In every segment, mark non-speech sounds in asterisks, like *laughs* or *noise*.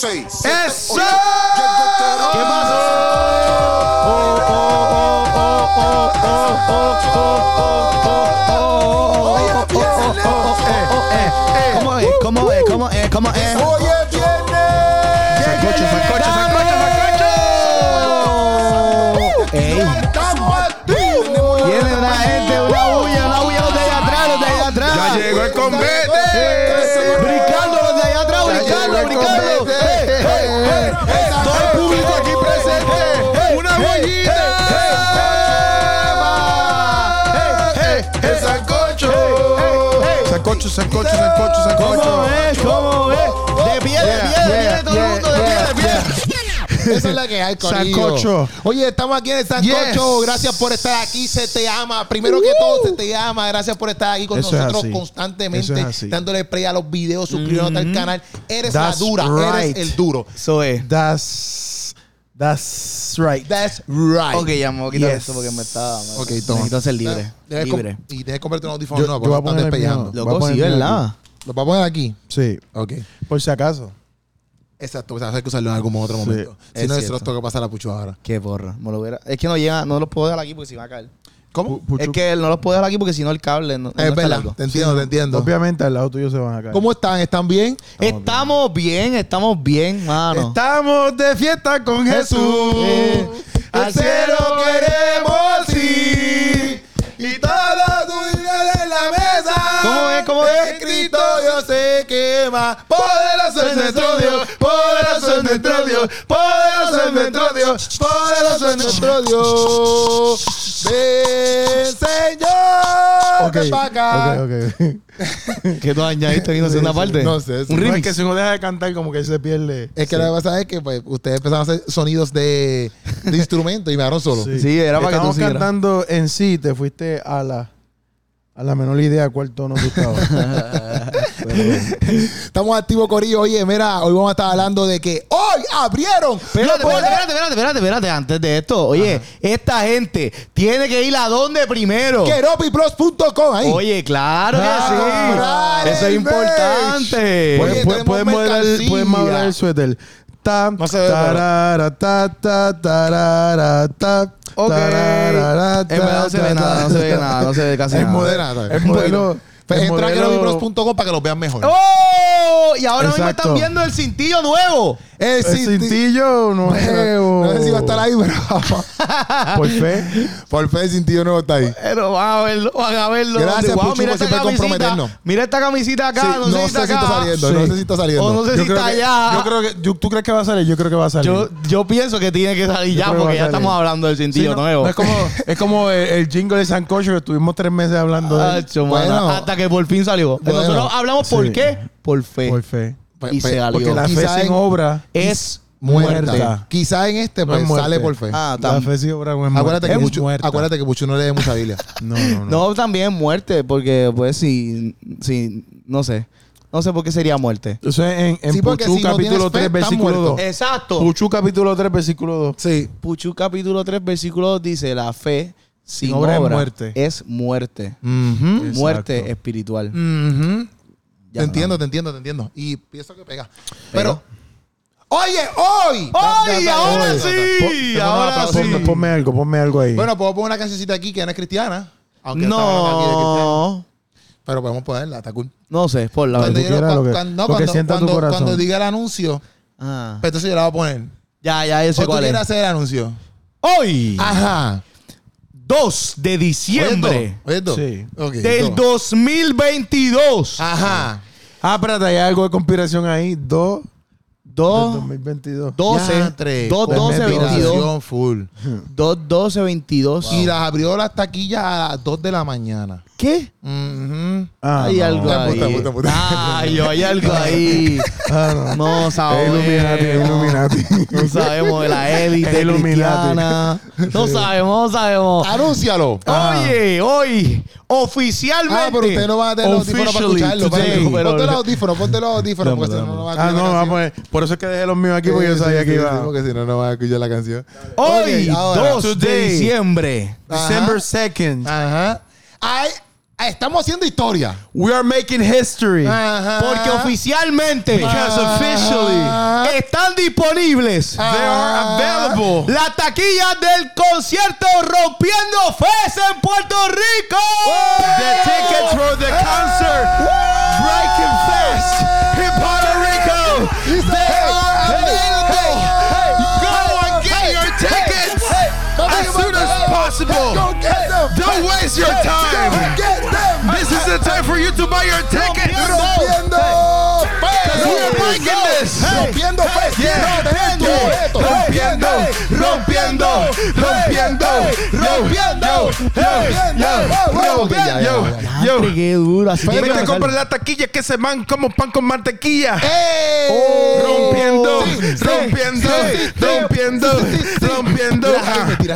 6, ¡Eso! Sancocho, sancocho, sancocho. ¿Cómo es? ¿Cómo es? De pie, de pie, de pie, todo el mundo, de pie, de pie. Esa es la que hay, corillo. Sancocho. Oye, estamos aquí en el Sancocho. Yes. Gracias por estar aquí. Se te ama. Primero que todo, se te ama. Gracias por estar aquí con Eso nosotros constantemente. Es así. Dándole play a los videos, suscribiéndote al canal. Eres That's la dura. right. Eres el duro. Eso es. That's, that's right. That's right. Ok, ya me voy a quitar Yes. esto porque me está. me- Ok, toma. Necesito ser libre. Deja de com- Libre. Y deje de comprarte un audífono Yo- nuevo yo voy a porque están poner el mío. despejando. Voy a Loco, sí, ¿verdad? ¿Lo vamos a poner aquí? Sí, Ok. por si acaso. Exacto. O sea, hay que usarlo en algún otro Sí. momento. Si Es no, eso cierto. nos toca pasar a Pucho ahora. Qué porra. Me lo hubiera- Es que no llega, no los puedo dejar aquí porque si va a caer. ¿Cómo? Es que no los puedo dejar aquí porque si no el cable no, Es verdad. Te entiendo, te entiendo. Obviamente al lado tuyo se van a caer. ¿Cómo están? ¿Están bien? Estamos bien, estamos bien, mano. Estamos de fiesta con Jesús. Eh, Al cielo queremos ir. Y toda tu vida en la mesa. ¿Cómo es? ¿Cómo es? Escrito yo sé quema. Poderoso es nuestro Dios. Poderoso es nuestro Dios. Poderoso es nuestro Dios. Poderoso es nuestro Dios. Ven, Señor. Ok, ven pa' acá. ¿Qué tú añadiste aquí? No sé, una parte. No sé, sí. Un No, es remix. que si uno deja de cantar, como que se pierde. Es que lo que pasa es que pues, ustedes empezaron a hacer sonidos de, de *laughs* instrumentos y me dejaron solo. Sí, era para que tú Estamos siguieras. cantando en sí, te fuiste a la, a la menor idea cuál tono tú estabas. *laughs* Pero- Estamos activos, Corillo. Oye, mira, hoy vamos a estar hablando de que hoy abrieron Espérate, espérate, espérate, espérate, espérate, espérate, antes de esto. Oye, esta gente tiene que ir a dónde primero. Keropipros.com ahí. Oye, claro que Ah, sí. Eso es importante. Oye, modelar el- modelar suéter. Ta, No se ve, pero- tarara, ta, ta, tarara, ta, Ok. tarara, En verdad no se ve ta, nada, no se ve nada, no se ve casi Es nada. modelo. Es Es modelo. Pues es entra a modelo- keropipros.com para que los vean mejor. ¡Oh! Y ahora mismo Exacto. están viendo el cintillo nuevo. El El cinti- cintillo nuevo. No sé si va a estar ahí, pero *laughs* Por fe. por fe el cintillo nuevo está ahí. Pero van a verlo, van a verlo. Gracias, Wow, Puchu, mira por esta siempre camisita. comprometernos. Mira esta camisita acá. Sí, no, sé si está acá. está saliendo, Sí. no sé si está saliendo. O no sé Yo si creo, está que, allá. yo creo que yo- ¿Tú crees que va a salir? Yo creo que va a salir. Yo, yo pienso que tiene que salir Yo ya porque ya estamos hablando del Sí, cintillo no, nuevo. no es como, *laughs* es como el, el jingle de Sancocho que estuvimos tres meses hablando de él. Bueno. hasta que por fin salió. Bueno. Nosotros hablamos por qué? Por fe. Por fe. Pues- y pues, se Porque salió. la fe sin en- obra Es Muerta. Muerta. Quizá en este No pues, es muerte. sale por fe. Ah, la tam- fe sin obra no es muerte. acuérdate, que Es mucho, muerta. acuérdate que Puchu no lee mucha Biblia. *laughs* No, no, no. No, también muerte, porque pues si, si, no sé. No sé por qué sería muerte. Eso es en, en Sí, porque Puchu si no capítulo tienes fe, 3, estás versículo muerto. 2. Exacto. Puchu capítulo 3, versículo 2. Sí. Puchu capítulo 3, versículo 2 dice, la fe sin, Sin obra obra, es muerte. Es muerte. Exacto. Muerte espiritual. Ujú. Ya te entiendo, te entiendo, te entiendo. Y pienso que pega. Pero, oye, hoy. ¡Ay, Da- da- ahora sí! da- da- Ahora sí. Ponme, ponme algo, ponme algo ahí. Bueno, puedo poner una cancioncita aquí que no es cristiana. Aunque. No, Pero podemos ponerla, está cool. no sé, por la Cuando, yo lo- que- cuando- no, lo que cuando- sienta tu cuando- corazón. cuando diga el anuncio, Ah. pues entonces yo la voy a poner. Ya, ya, yo sé ¿O tú cuál quieres es. hacer el anuncio? Hoy, Ajá. 2 de diciembre ¿Oye esto? Sí. Ok, del dos. 2022. Ajá. Ah, espérate, hay algo de conspiración ahí. 2 2, 2022. 12, Ya, tres. 2, 12, Conspiración. 22. Conspiración full. 2, 12, 22. Y las abrió las taquillas a las 2 de la mañana. ¿Qué? Ah, hay no. algo ahí. puta, puta, puta. Ay, hay algo *laughs* ahí. Ah, no. Sabemos. Illuminati, Illuminati. No sabemos de la élite Illuminati. cristiana. No sabemos, no sabemos. Anúncialo. Oye, hoy, oficialmente. Ah, pero ustedes no van a tener los audífonos para Officially escucharlo. Ponte los audífonos, ponte los audífonos, porque si no, no va a Ah, escuchar no, la vamos a canción. poner- por eso es que dejé los míos aquí, porque yo sabía sí, que iba. sí, porque si no, no va a escuchar la canción. Hoy, Ok, ahora. 2 de Today. diciembre. December 2nd. Ajá. Hay Estamos haciendo historia. We are making history. Ajá. Porque oficialmente Because officially están disponibles they are available. las taquillas del concierto Rompiendo Fes en Puerto Rico. The tickets for the concert Breaking Fast in Puerto Rico. They are available. Go and get your tickets as soon as possible. Don't waste your time. the time for you to buy your tickets. Rompiendo, rompiendo, rompiendo, rompiendo, rompiendo, rompiendo, rompiendo, rompiendo, rompiendo, Rompiendo, rompiendo, rompiendo, Rompiendo. Hombre, qué duro. Así Vete que a comprar la taquilla que se van como pan con mantequilla. ¡Eh! Rompiendo, Sí, sí, rompiendo, rompiendo, rompiendo.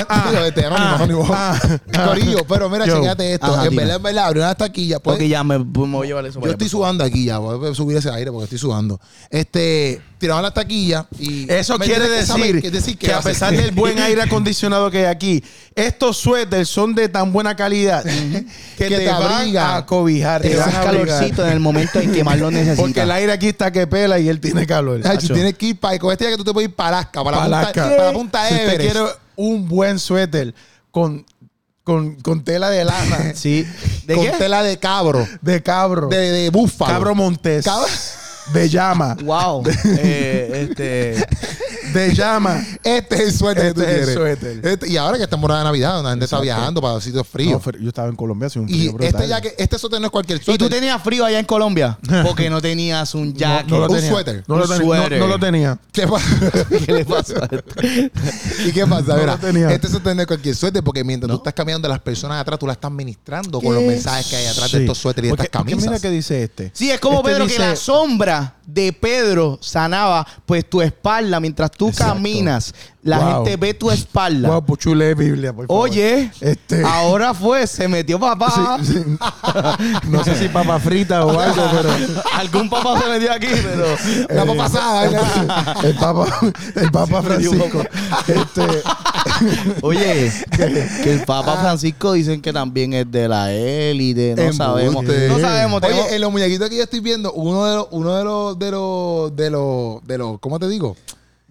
Ah, ah. Corillo, pero mira, checate esto. En verdad, en verdad, abrió una taquilla. Ok, ya me, voy a llevar eso. yo estoy sudando aquí ya. Voy a subir ese aire porque estoy sudando. Este, tiraban la taquilla y. Eso quiere decir, que, a pesar del *laughs* buen aire acondicionado que hay aquí, estos suéteres son de tan buena calidad que, Que te, te van a cobijar. Te abrigar. calorcito en el momento en que más lo necesitas. Porque el aire aquí está que pela y él tiene calor. Ay, tú tienes que ir para. Con este día que tú te puedes ir para Alaska, para la Alaska. punta, para la punta Si usted Everest. quiere un buen suéter con, con, con tela de lana, *laughs* Sí. ¿De con qué? tela de cabro, de cabro, de, de búfalo. cabro montés, Cabro- de llama, Wow. *laughs* Eh, este. De *laughs* llama. Este es el suéter Este que tú es el quieres. suéter. Este- y ahora que estamos en Navidad, la gente está viajando para sitios fríos. fr- yo estaba en Colombia, hace un y frío brutal. este ya que este suéter no es cualquier ¿Y suéter. tú tenías frío allá en Colombia? *laughs* Porque no tenías un jacket. no, no lo un suéter. No Un suéter. no lo tenía. ¿Qué pasa? *laughs* ¿Qué le pasó a este? ¿Y qué pasa? No Mira, lo tenía. este suéter no es cualquier suéter porque mientras tú estás caminando, las personas atrás tú las estás ministrando con los mensajes que hay atrás de estos suéteres y Porque- estas camisas. mira que dice este. Sí, es como Este Pedro dice- que la sombra de Pedro sanaba pues tu espalda mientras tú Exacto. caminas. La Wow. gente ve tu espalda. Wow, pues chule Biblia, por favor. Oye, Este- ahora fue, se metió papá. Sí, sí. *laughs* No sé si papa frita o algo, pero. Algún papá se metió aquí, pero. La papa asada, ¿verdad? *laughs* El Papa, el Papa Francisco. Este, *laughs* Oye, que el Papa Francisco dicen que también es de la élite. No sabemos. No sabemos. tenemos- Oye, en los muñequitos que yo estoy viendo, uno de los, uno de los, de los, de los, de los, ¿cómo te digo?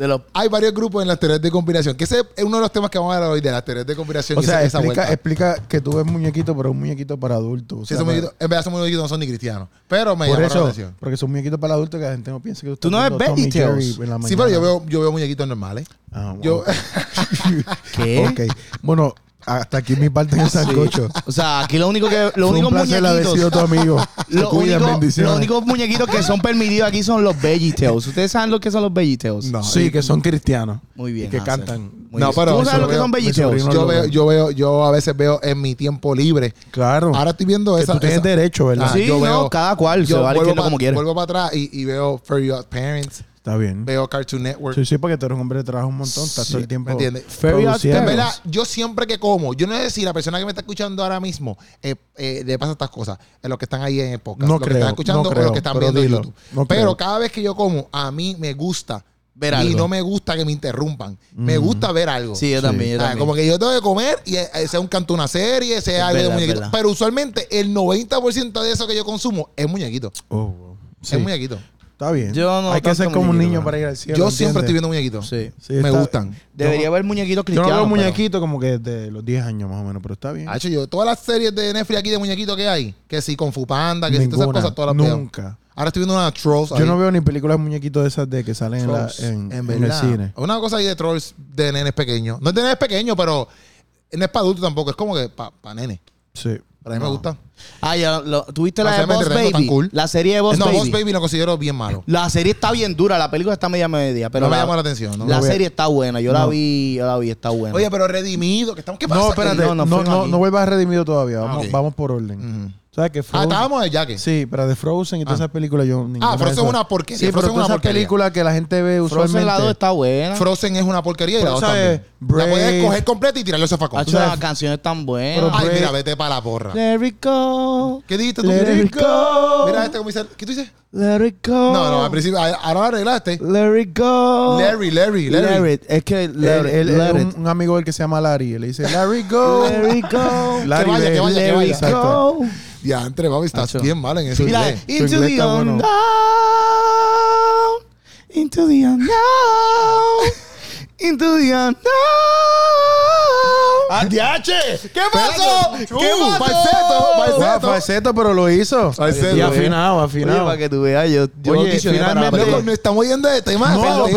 De los Hay varios grupos en las teorías de conspiración, que ese es uno de los temas que vamos a hablar hoy de las teorías de conspiración. o y sea, esa- explica, vuelta. explica que tú ves muñequito, pero es un muñequito para adultos. O Sí, sea, muñequitos- en verdad, esos muñequitos no son ni cristianos. Pero me por llamaron la eso, atención. porque son muñequitos para adultos que la gente no piensa que tú, Tú no ves viendo Tom y Veggie Tales. Jerry en la Sí, pero yo veo, yo veo muñequitos normales. Ah, wow. Yo, *laughs* ¿Qué? Ok. Bueno, hasta aquí mi parte en el sancocho. O sea, aquí lo único que. Los Fue un únicos placer haber sido muñequitos. tu amigo. *laughs* Se Los cuidan, únicos, bendiciones. los únicos muñequitos que son permitidos aquí son los VeggieTales. ¿Ustedes saben lo que son los VeggieTales? No. Sí, que son cristianos. Muy bien. Y que Hansel. cantan. Muy No, bien. pero ¿Tú eso sabes lo que veo- son mi VeggieTales? sobrino yo veo, yo veo, yo a veces veo en mi tiempo libre. Claro. Ahora estoy viendo que esa. tú tienes esa- derecho, ¿verdad? Ah, Sí, yo no, veo- cada cual se yo va vuelvo pa- como quiere. Vuelvo para atrás y, y veo Fairy Odd Parents, Está bien. veo Cartoon Network. Sí, sí, porque tú eres un hombre que trabaja un montón. Estás todo el tiempo. ¿me entiendes? En verdad, yo siempre que como, yo no sé si la persona que me está escuchando ahora mismo eh, eh, le pasa estas cosas, en los que están ahí en el podcast, No los que creo, están escuchando no o creo, los que están pero viendo en YouTube. no pero creo. cada vez que yo como, a mí me gusta Ver y algo. no me gusta que me interrumpan. Me gusta ver algo. Sí, yo también, yo Ah, también. como que yo tengo que comer y eh, sea un canto, una serie, sea Es algo verdad, de es muñequito. verdad. Pero usualmente el 90% de eso que yo consumo es muñequito. Oh, wow. Sí, Es muñequito. Está bien. Yo no Hay que ser como un niño pero- para ir al cielo. yo siempre estoy ¿entiendes? viendo muñequitos. Sí. Sí, me está- gustan. Debería Yo- haber muñequitos Yo no cristianos. veo pero- muñequitos como que de los 10 años más o menos, pero está bien. Ha hecho yo todas las series de Netflix aquí de muñequitos que hay, que si con Fupanda, que si todas esas cosas, todas las veo. Nunca. Ahora estoy viendo una Trolls. Yo ahí. no veo ni películas de muñequitos de esas de que salen en, la- Trolls, en, en verdad. el cine. Una cosa ahí de Trolls de nenes pequeños. No es de nenes pequeños, pero no es para adultos tampoco. Es como que para nenes. Sí. Para mí me gusta. Ah, ya. Lo, ¿Tuviste la Ah, de Boss Baby? tan cool. La serie de Boss no, Baby. Boss Baby lo considero bien malo. La serie está bien dura. La película está media media. Pero no me la, llamó la atención. ¿no? la serie está buena. Yo la No. vi. Yo la vi. Está buena. Oye, pero redimido. Que estamos, ¿Qué pasa? No, espérate. No, No, no no, fuimos no, aquí. no vuelvas a redimido todavía. Vamos, ok. vamos por orden. Ujú. ¿Sabes que Ah, estábamos en Jaque. Sí, pero de Frozen y todas Ah. esas películas yo ninguna Ah, de Frozen esas. es una porquería. Sí, Frozen pero es todas una esas porquería. películas que la gente ve Frozen usualmente. la 2 está buena. Frozen es una porquería y la Pero, dos ¿sabes? también. La puedes coger completa y tirarle al zafacón. Hacho, las canciones tan buenas. Ay, mira, vete para la porra. Let it go. ¿Qué dijiste tú? Let it go. Mira este como dice. ¿Qué tú dices? Let it go. No, no, al principio, ahora lo arreglaste. Let it go. Larry, Larry, Let Larry. it. Es que Él- let, él- let él- it. un, un amigo del que se llama Larry. Le dice, Larry, go. Let it go. *laughs* Larry, Que vaya, que vaya, que Let vaya. it Exacto. go. Ya, entre, papi, estás Hacho. bien mal en eso. Mira, into the unknown. Into the unknown. *laughs* Into the unknown. ¡Adiache! ¿Qué pasó? Espérate. ¿Qué Uh, pasó? Falseto, Ah, falseto. falseto, pero lo hizo. Falseto. Y afinado, Oye, afinado. para que tú veas, yo, yo Oye, finalmente- Loco, no estamos yendo de tema. No, ¿Qué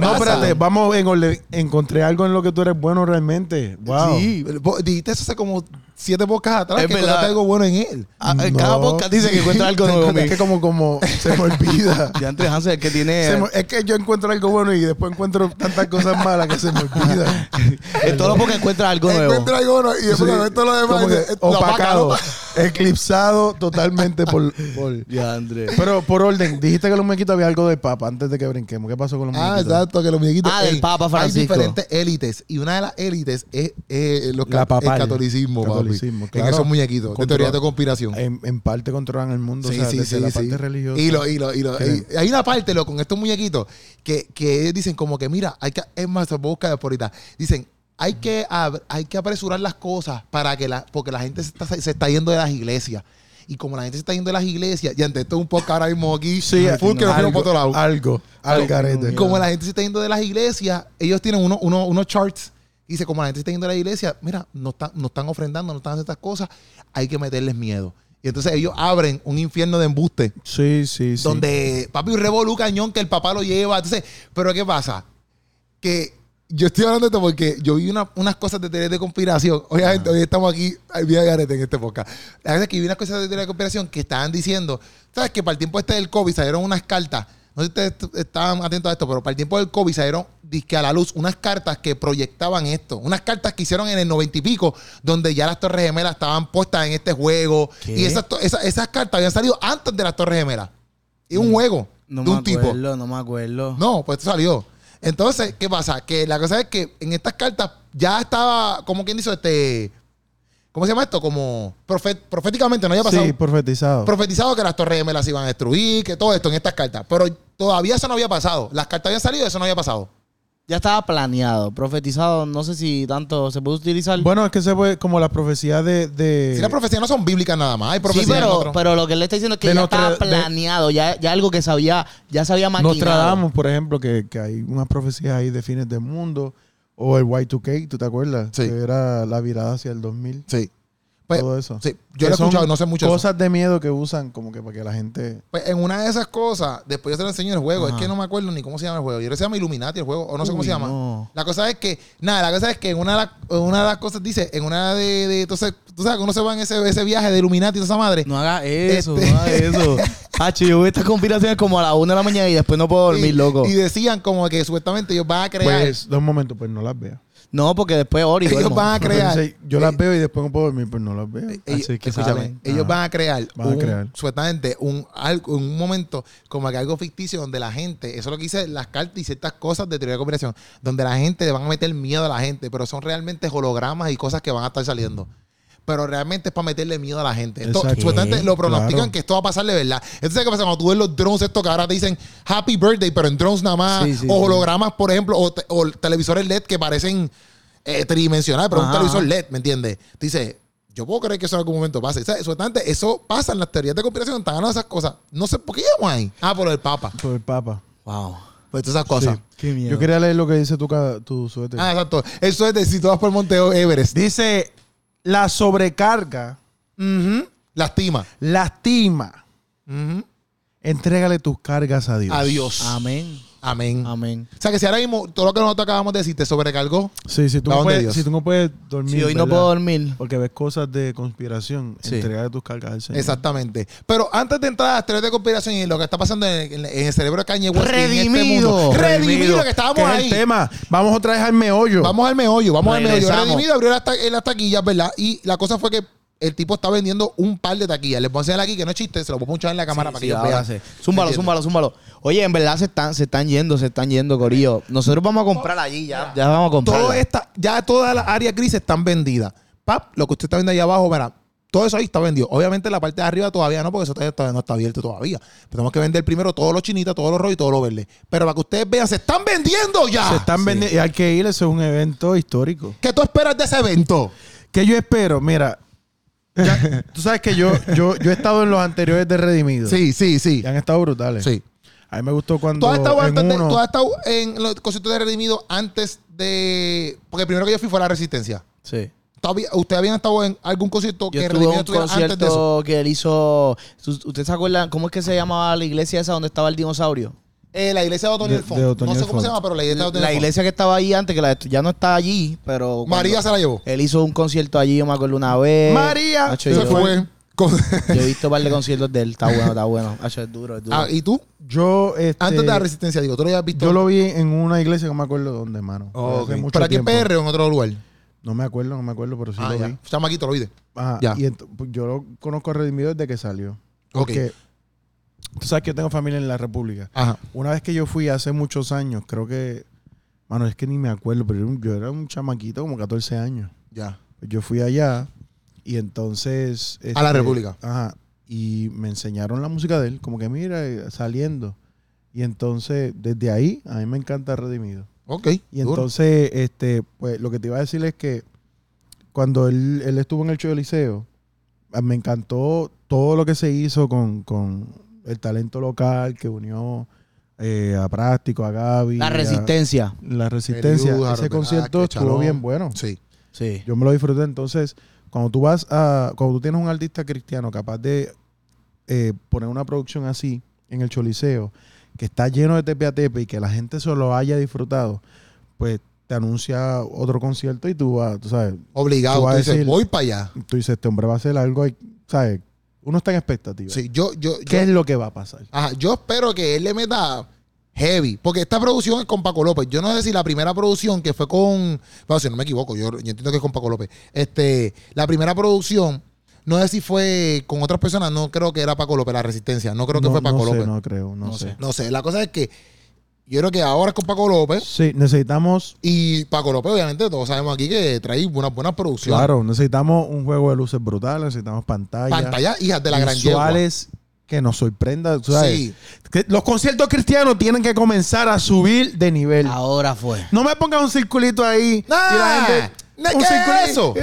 No, espérate, vamos en. Encontré algo en lo que tú eres bueno realmente. Wow. Sí, dijiste eso hace como siete bocas atrás Es que verdad. algo bueno en él. Ah, en Cada podcast dice que encuentra algo nuevo. *laughs* Es que como, como se me olvida. *laughs* De antes Hansel, el que tiene. Se me- es que yo encuentro algo bueno y después encuentro tantas cosas malas que se me olvida. *laughs* en todo lo porque encuentra algo nuevo. Encuentra algo bueno y después Sí, todo lo demás. que opacado, opaca, eclipsado totalmente por, por- Ya, André. Pero por orden, dijiste que los muñequitos había algo del Papa antes de que brinquemos. ¿Qué pasó con los Ah, muñequitos? exacto, que los muñequitos. Ah, del Papa Francisco. Hay diferentes élites y una de las élites es eh, los La el catolicismo, Catolicismo, papi. claro. En esos muñequitos de teoría de conspiración. En, en parte controlan el mundo, o sea, desde la parte religiosa. Y, lo, y, lo, y, lo, y hay una parte, lo, con estos muñequitos, que, que dicen como que, mira, hay que, es más, se puede buscar por ahorita. Dicen, hay que, hay que apresurar las cosas para que la, porque la gente se está, se está yendo de las iglesias. Y como la gente se está yendo de las iglesias, y ante esto un poco ahora mismo aquí, Sí, full que nos fuimos algo, por otro lado. algo, al garete. Como la gente se está yendo de las iglesias, ellos tienen uno, uno- unos charts. Dice, como la gente está yendo de la iglesia, mira, no, están no están ofrendando, no están haciendo estas cosas, hay que meterles miedo. Y entonces ellos abren un infierno de embuste, Sí, sí, sí. donde papi revolú cañón que el papá lo lleva. Entonces, pero ¿qué pasa? Que yo estoy hablando de esto porque yo vi una- unas cosas de teoría de conspiración. Obviamente, hoy estamos aquí, mira Garete en este podcast. La verdad es que vi unas cosas de teoría de conspiración que estaban diciendo, ¿sabes? Que para el tiempo este del COVID salieron unas cartas. No sé si ustedes estaban atentos a esto, pero para el tiempo del COVID salieron disque a la luz unas cartas que proyectaban esto. Unas cartas que hicieron en el noventa y pico, donde ya las Torres Gemelas estaban puestas en este juego. ¿Qué? Y esas, esas, esas cartas habían salido antes de las Torres Gemelas. Y un juego No de me un tipo. acuerdo, no me acuerdo. No, pues esto salió. Entonces, ¿qué pasa? Que la cosa es que en estas cartas ya estaba, como quien dice, este. ¿Cómo se llama esto? Como profet- proféticamente no había pasado. Sí, profetizado. profetizado que las torres gemelas iban a destruir, que todo esto en estas cartas. Pero todavía eso no había pasado. Las cartas habían salido, eso no había pasado. Ya estaba planeado, profetizado, no sé si tanto se puede utilizar. Bueno, es que se puede, como la profecía de. de Si las profecías no son bíblicas nada más, hay sí, profecías en pero, otro. pero lo que él le está diciendo es que De ya Notre- estaba de- planeado, ya, ya algo que sabía, ya se había maquinado. Nostradamus, por ejemplo, que, que hay unas profecías ahí de fines del mundo. O el Y2K, ¿tú te acuerdas? Sí. Que era la virada hacia el 2000. Sí. Pues, todo eso. sí. Yo lo he escuchado, no sé mucho. eso. Cosas de miedo que usan como que para que la gente... Pues en una de esas cosas, después yo se lo enseño en el juego. Ajá. Es que no me acuerdo ni cómo se llama el juego. Yo creo que se llama Illuminati el juego, o no sé cómo se llama. no. La cosa es que, nada, la cosa es que en una de las, una de las cosas dice, en una de, de- entonces, tú sabes que uno se va en ese, ese viaje de Illuminati y esa madre. No haga eso, Este- no haga eso. *laughs* Hacho, yo veo estas conspiraciones como a la una de la mañana y después no puedo dormir, y, loco. y decían como que supuestamente ellos van a crear. Pues, dos momentos, pues no las veo. No, porque después Ori ellos duermo. van a crear. Entonces, yo las veo y después no puedo dormir, pues no las veo. ellos, Así que escúchame, salen. ellos Ajá. van a crear, Van a un- crear. supuestamente un, algo, un momento como que algo ficticio donde la gente, eso es lo que dice las cartas y ciertas cosas de teoría de conspiración, donde la gente le van a meter miedo a la gente, pero son realmente hologramas y cosas que van a estar saliendo. Pero realmente es para meterle miedo a la gente. Esto, supuestamente lo pronostican Claro. que esto va a pasar de verdad. Entonces, ¿qué pasa? Cuando tú ves los drones estos que ahora te dicen Happy Birthday, pero en drones nada más, Sí, sí, o sí. hologramas, por ejemplo, o, te- o televisores LED que parecen eh, tridimensionales, pero un televisor LED, ¿me entiendes? Dice, yo puedo creer que eso en algún momento pase. O sea, supuestamente eso pasa en las teorías de conspiración, están ganando esas cosas. No sé por qué llegamos ahí. Ah, por el Papa. Por el Papa. Wow. Pues todas esas cosas. Sí. Qué miedo. Yo quería leer lo que dice tu, tu suéter. Ah, exacto. Eso es de si tú vas por el Monte Everest. Dice, la sobrecarga. Lastima. lastima. Entrégale tus cargas a Dios. Adiós. Amén. Amén. Amén. O sea que si ahora mismo todo lo que nosotros acabamos de decir te sobrecargó, Sí, si tú, ¿A no puedes, si tú no puedes dormir. Si hoy no puedo dormir. Porque ves cosas de conspiración. Sí. Entrégale tus cargas al Señor. exactamente. Pero antes de entrar a las teorías de conspiración y lo que está pasando en, en- en el cerebro de Kanye West en este Redimido. mundo. Redimido, que estábamos es ahí. el tema. Vamos otra vez al meollo. Vamos al meollo, vamos al meollo. Redimido abrió las, ta- las taquillas, ¿verdad? Y la cosa fue que el tipo está vendiendo un par de taquillas. Les voy a enseñar aquí que no es chiste, se lo voy a punchar en la cámara Sí, para sí, que ellos vean. sí. Zúmbalo, zúmbalo, zúmbalo. Oye, en verdad se están, se están yendo, se están yendo, Corillo. Nosotros vamos a comprar allí ya. Ya vamos a comprar. Esta, ya todas las áreas grises están vendidas. Pap, lo que usted está viendo ahí abajo, verá, todo eso ahí está vendido. Obviamente la parte de arriba todavía no, porque eso todavía, todavía no está abierto todavía. Pero tenemos que vender primero todos los chinitas, todos los rojos y todos los verdes. Pero para que ustedes vean, se están vendiendo ya. Se están vendiendo. Y hay que ir, eso es un evento histórico. ¿Qué tú esperas de ese evento? ¿Qué yo espero? Mira, ya- *laughs* tú sabes que yo, yo, yo he estado en los anteriores de Redimido. Sí, sí, sí. Y han estado brutales. Sí. A mí me gustó cuando. Tú has estado, en antes de- uno- tú has estado en los conciertos de Redimido antes de. Porque el primero que yo fui fue la Resistencia. Sí. ¿Ustedes habían estado en algún concierto Yo que Redimido un antes de eso? que él hizo. ¿Ustedes se acuerdan cómo es que se llamaba la iglesia esa donde estaba el dinosaurio? Eh, la iglesia de Otoniel Font. de Otoniel No sé cómo se llama, pero la iglesia de Otoniel La Font. iglesia que estaba ahí antes, que la- ya no está allí, pero. María se la llevó. Él hizo un concierto allí, yo me acuerdo una vez. María. Hacho, Se yo, fue. Con- yo he visto un par de conciertos de él, está bueno, está bueno. Hacho, es duro, es duro. Ah, ¿Y tú? Yo. Este, Antes de la Resistencia, digo, ¿tú lo habías visto? Yo lo vi en una iglesia que no me acuerdo dónde, hermano. Oh, Hace ok. mucho ¿Pero aquí en tiempo. PR o en otro lugar? No me acuerdo, no me acuerdo, pero sí ah, lo ya. vi. Chamaquito, lo viste. Ajá. Ya. Y ent- pues, yo lo conozco a Redimido desde que salió. Ok. Tú sabes que yo tengo familia en la República. Ajá. Una vez que yo fui hace muchos años, creo que. Mano, es que ni me acuerdo, pero yo era un- chamaquito como 14 años. Ya. Yo fui allá y entonces... A la este, República. Ajá. Y me enseñaron la música de él, como que mira, eh, saliendo. Y entonces, desde ahí, a mí me encanta Redimido. Ok. Y duro. entonces, este, pues lo que te iba a decir es que cuando él, él estuvo en el show de Liceo, me encantó todo lo que se hizo con, con el talento local que unió eh, a Práctico, a Gaby. la a- resistencia. la resistencia. Ese concierto estuvo bien bueno. Sí. Sí. Yo me lo disfruté. Entonces, cuando tú vas a. Cuando tú tienes un artista cristiano capaz de eh, poner una producción así en el Choliseo, que está lleno de tepe a tepe y que la gente se lo haya disfrutado, pues te anuncia otro concierto y tú vas, tú sabes, Obligado. Tú vas Tú a dices, decir- voy para allá. tú dices, este hombre va a hacer algo, y, ¿sabes? Uno está en expectativa. Sí, yo, yo, ¿Qué yo- es lo que va a pasar? Ajá, yo espero que él le meta heavy. Porque esta producción es con Paco López. Yo no sé si la primera producción que fue con. Bueno, si no me equivoco, yo, yo entiendo que es con Paco López. Este, la primera producción, no sé si fue con otras personas, no creo que era Paco López, la resistencia. No creo que no, fue Paco no sé, López. No, no creo, no, sé. sé. La cosa es que yo creo que ahora es con Paco López. Sí, necesitamos, Y Paco López, obviamente, todos sabemos aquí que trae unas buenas producciones. claro, necesitamos un juego de luces brutal, necesitamos pantalla. Pantalla, hijas de la gran visuales que nos sorprenda. sabes. Sí. Que los conciertos cristianos tienen que comenzar a subir de nivel. Ahora fue. No me pongas un circulito ahí. Nah, y la gente, ¿qué es eso?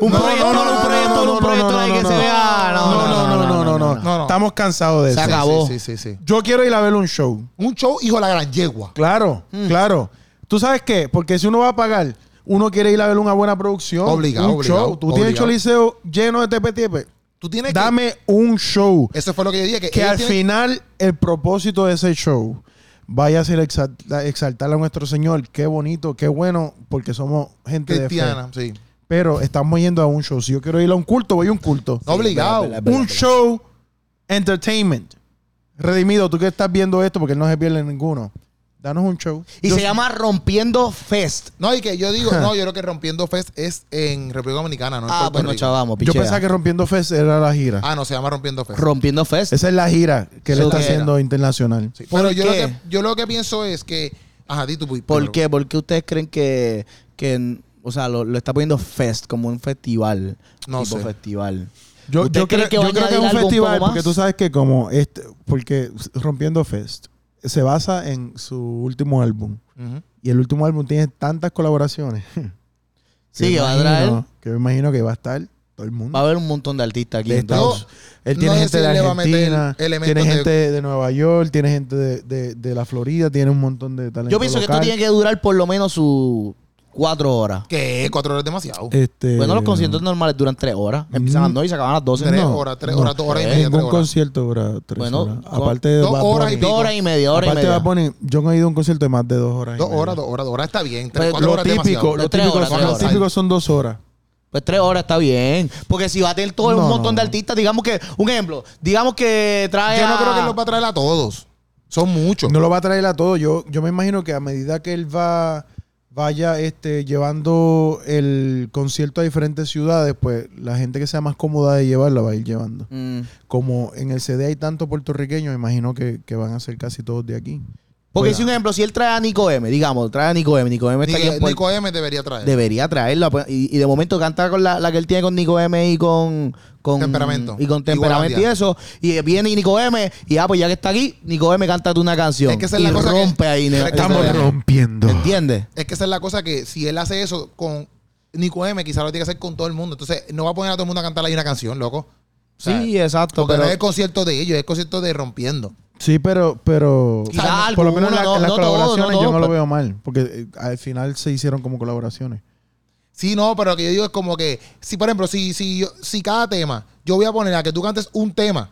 Un proyecto, un proyecto, no, un no, proyecto no, que se no. vea. No, no, no, no, no, no, no, no. Estamos cansados de Se eso. acabó. Sí, sí, sí, sí. Yo quiero ir a ver un show. Un show, hijo de la gran yegua. Claro, Mm. claro. ¿Tú sabes qué? Porque si uno va a pagar, uno quiere ir a ver una buena producción. Obligado, un obligado, show. Tú tienes choliseo lleno de tepe Tú tienes que. Dame un show. Eso fue lo que yo dije. Que, que al final el propósito de ese show vaya a ser exalta- exaltar a nuestro Señor. Qué bonito, qué bueno, porque somos gente Cristiana, de fe. sí. Pero estamos yendo a un show. Si yo quiero ir a un culto, voy a un culto. No, obligado. un show entertainment. Redimido, tú que estás viendo esto porque no se pierde ninguno. Danos un show. Y Yo- se llama Rompiendo Fest. No, y que yo digo, *laughs* no, yo creo que Rompiendo Fest es en República Dominicana, no en Ah, Puerto bueno, Rico. chavamos, Yo pichea. pensaba que Rompiendo Fest era la gira. Ah, no, se llama Rompiendo Fest. Rompiendo Fest. Esa es la gira que él está que- haciendo internacional. Sí, ¿Por Pero yo lo, que, yo lo que pienso es que. Ajá, di tú. pu- ¿Por qué? ¿Por qué ustedes creen que, que o sea, lo, lo está poniendo Fest como un festival? No tipo sé. festival. Yo, ¿Usted yo cree creo, que yo creo que es un festival porque tú sabes que como este, porque Rompiendo Fest se basa en su último álbum y el último álbum tiene tantas colaboraciones. *laughs* Sí, que va a traer. Que me imagino que va a estar todo el mundo. Va a haber un montón de artistas aquí. de. Estados- él no tiene sé gente de Argentina, tiene gente de, Nueva York, tiene gente de, de- de la Florida, tiene un montón de talento Yo pienso que esto tiene que durar por lo menos sus cuatro horas. Que cuatro horas es demasiado. Este, Bueno, los conciertos normales duran tres horas. Empiezan a las nueve y se acaban a las doce. tres no, horas, tres no. horas, dos horas y media, Ningún horas. concierto dura tres Bueno, horas. Aparte de dos Bad horas y. Dos horas y media, hora y Aparte de media. Bad Bunny, yo no he ido a un concierto de más de dos horas. y Dos horas, dos horas, dos horas está bien. Tres, Pues, cuatro Lo horas típico, lo típico, horas, son, tres lo horas. típico son dos horas. Pues tres horas está bien. Porque si va a tener todo No, un montón no, de artistas, digamos que, un ejemplo, digamos que trae. Yo no a- creo que los va a traer a todos. Son muchos. No lo va a traer a todo. Yo, yo me imagino que a medida que él va vaya este, llevando el concierto a diferentes ciudades, pues la gente que sea más cómoda de llevarla va a ir llevando. Mm. Como en el CD hay tanto puertorriqueños, me imagino que, que van a ser casi todos de aquí. Porque si un ejemplo, si él trae a Nico M, digamos, trae a Nico M, Nico M está aquí en Nico, M debería traer. debería traerlo pues, y, y de momento canta con la, la que él tiene con Nico M y con, con Temperamento. y con temperamento y eso y viene Nico M y ah pues ya que está aquí Nico M canta tú una canción Es que esa es y la cosa que- rompe ahí ne- Pero Estamos rompiendo. ¿entiendes? Es que esa es la cosa que si él hace eso con Nico M, quizás lo tiene que hacer con todo el mundo. Entonces, no va a poner a todo el mundo a cantar ahí una canción, loco. O sea, sí exacto Porque pero no es el concierto de ellos, es el concierto de Rompiendo. Sí, pero, pero por lo menos la- las no- colaboraciones yo no lo veo mal, porque eh, al final se hicieron como colaboraciones. Sí, no, pero lo que yo digo es como que, si por ejemplo, si, si, yo- si cada tema, yo voy a poner a que tú cantes un tema,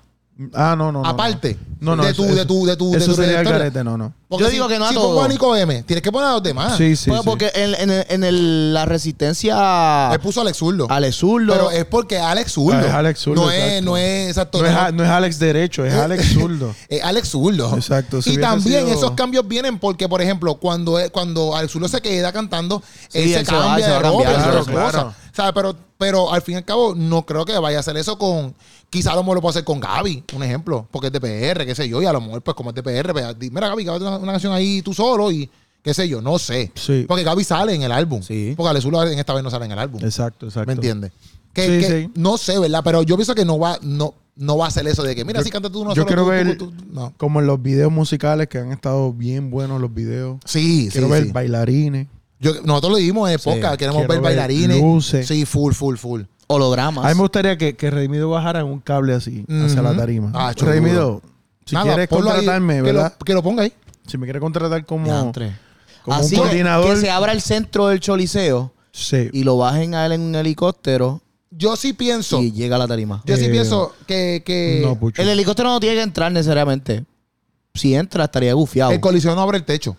Ah, no, no. no, aparte, no. No, de, eso- tu, de tu, de tu, de Eso tu sería el no, no. Porque Yo si- digo que no a Si pongo a Nico M, tienes que poner a los demás. Sí, sí, Pues, sí. porque en, en en el- la resistencia Él puso a Alex Zurdo. Alex Zurdo Pero es porque Alex Zurdo. Ah, es Alex Zurdo, No es, exacto. no es, exacto. no, es, no- a- no es Alex Derecho, es Alex Zurdo. *laughs* Es Alex Zurdo. Exacto, Y también sido- esos cambios vienen porque, por ejemplo, cuando, él- cuando Alex Zurdo se queda cantando, Sí, él se él cambia se va de ropa, claro, claro. Pero, pero al fin y al cabo, no creo que vaya a hacer eso con. Quizá a lo mejor lo puedo hacer con Gaby, un ejemplo, porque es de PR, qué sé yo, y a lo mejor, pues como es de PR, pues, di- mira, Gaby, una, una canción ahí tú solo y qué sé yo, no sé. Sí. Porque Gaby sale en el álbum. Sí. Porque Alex Zurdo en esta vez no sale en el álbum. Exacto, exacto. ¿Me entiendes? Que, Sí, que sí. no sé, ¿verdad? Pero yo pienso que no va, no, no va a hacer eso de que, mira, Yo- si canta tú uno yo solo. quiero tú- ver- tú- tú- no. Como en los videos musicales que han estado bien buenos los videos. Sí, Quiero sí, ver sí. bailarines. Yo- nosotros lo dimos en podcast, queremos Quiero ver ver bailarines. luces. Sí, full, full, full. hologramas A mí me gustaría que, que Redimido bajara en un cable así, hacia la tarima. Ah. Redimido, si Nada, quieres ahí, contratarme, que ¿verdad? Lo, que lo ponga ahí. Si me quieres contratar como, Diantre. como Así un coordinador. que se abra el centro del choliseo sí. y lo bajen a él en un helicóptero Yo sí pienso, y llega a la tarima. yo sí Eh, pienso que, que no. El helicóptero no tiene que entrar necesariamente. Si entra, estaría gufiado. el colisión no abre el techo.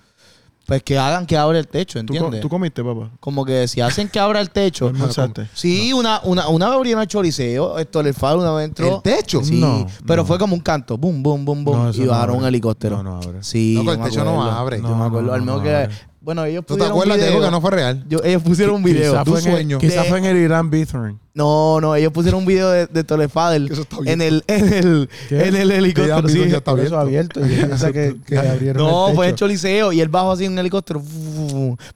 Pues que hagan que abra el techo, ¿Tú, co- ¿entiendes? tú comiste, papá? Como que si hacen que abra el techo. *laughs* ¿Almorzaste? Sí, una, una, una vez abrieron el choliseo, esto el faro una vez entró. ¿El techo? Sí, No, pero no. fue como un canto, boom, boom, No, eso y bajaron un helicóptero. No, no abre. Sí, No, el techo no abre. Yo No, me acuerdo, no, al menos no que. Bueno, ellos ¿Tú te pusieron un acuerdas de algo que no fue real? Yo- ellos pusieron un video. Quizás de fue, en el- sueño. quizás De- fue en el Irán Bithorn. No, no, ellos pusieron un video de, de Tolefader Eso está bien. en el, en el, ¿Qué? en el helicóptero. Sí. ya está Por eso abierto. Y yo pensé que, que abrieron No, el fue en techo. Choliseo y él bajó así en un helicóptero.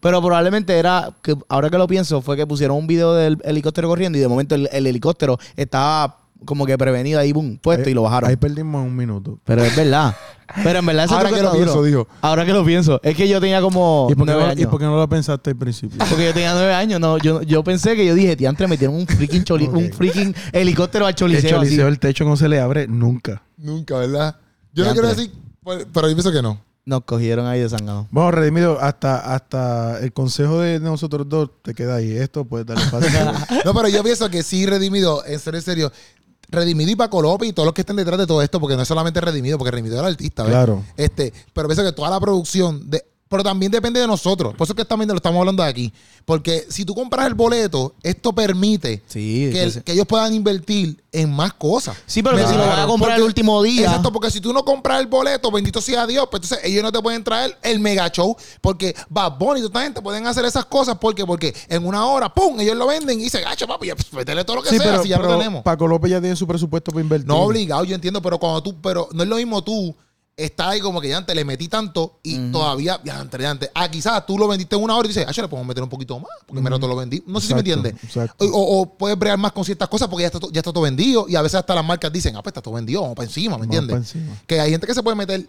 Pero probablemente era, que ahora que lo pienso, fue que pusieron un video del helicóptero corriendo y de momento el, el helicóptero estaba como que prevenido ahí, boom, puesto y lo bajaron. Ahí perdimos un minuto. Pero es verdad. Pero en verdad ese Ahora que lo pienso, dijo. Ahora que lo pienso. Es que yo tenía como ¿Y por, qué nueve no, años. ¿Y por qué no lo pensaste al principio? Porque yo tenía nueve años. No, yo, yo pensé que yo dije, tiantre, metieron un freaking, choli- un freaking helicóptero al el choliseo. así. choliseo, el techo no se le abre nunca. Nunca, ¿verdad? Yo no quiero decir, pues, pero yo pienso que no. Nos cogieron ahí de sangado. Bueno, Redimido, hasta, hasta el consejo de nosotros dos te queda ahí. Esto, pues, dale fácil. *laughs* No, pero yo pienso que sí, Redimido, en serio, en serio. Redimido y Paco López y todos los que estén detrás de todo esto, porque no es solamente Redimido, porque Redimido era el artista, ¿ves? Claro. Este, pero pienso que toda la producción de. Pero también depende de nosotros. Por eso es que también lo estamos hablando de aquí. Porque si tú compras el boleto, esto permite Sí, que, el- ellos puedan invertir en más cosas. Sí, pero que ¿Me si lo van a comprar Porque- el último día. Exacto, porque si tú no compras el boleto, bendito sea Dios, pues entonces ellos no te pueden traer el mega show. Porque Bad Bunny y toda esta gente pueden hacer esas cosas. porque Porque en una hora, ¡pum! Ellos lo venden y dicen, gacho, papi, ya, pues, métele todo lo que Sí, sea, pero, si ya lo pero tenemos. Paco López ya tiene su presupuesto para invertir. No obligado, yo entiendo, pero cuando tú, pero no es lo mismo tú estás ahí como que ya antes le metí tanto y todavía, ya antes, ya antes. Ah, quizás tú lo vendiste en una hora y dices, ah, yo le podemos meter un poquito más, porque mira, todo lo vendí. No sé si me entiendes. O, o puedes bregar más con ciertas cosas porque ya está, ya está todo vendido y a veces hasta las marcas dicen, ah, pues está todo vendido, vamos para encima, ¿me entiendes? Que hay gente que se puede meter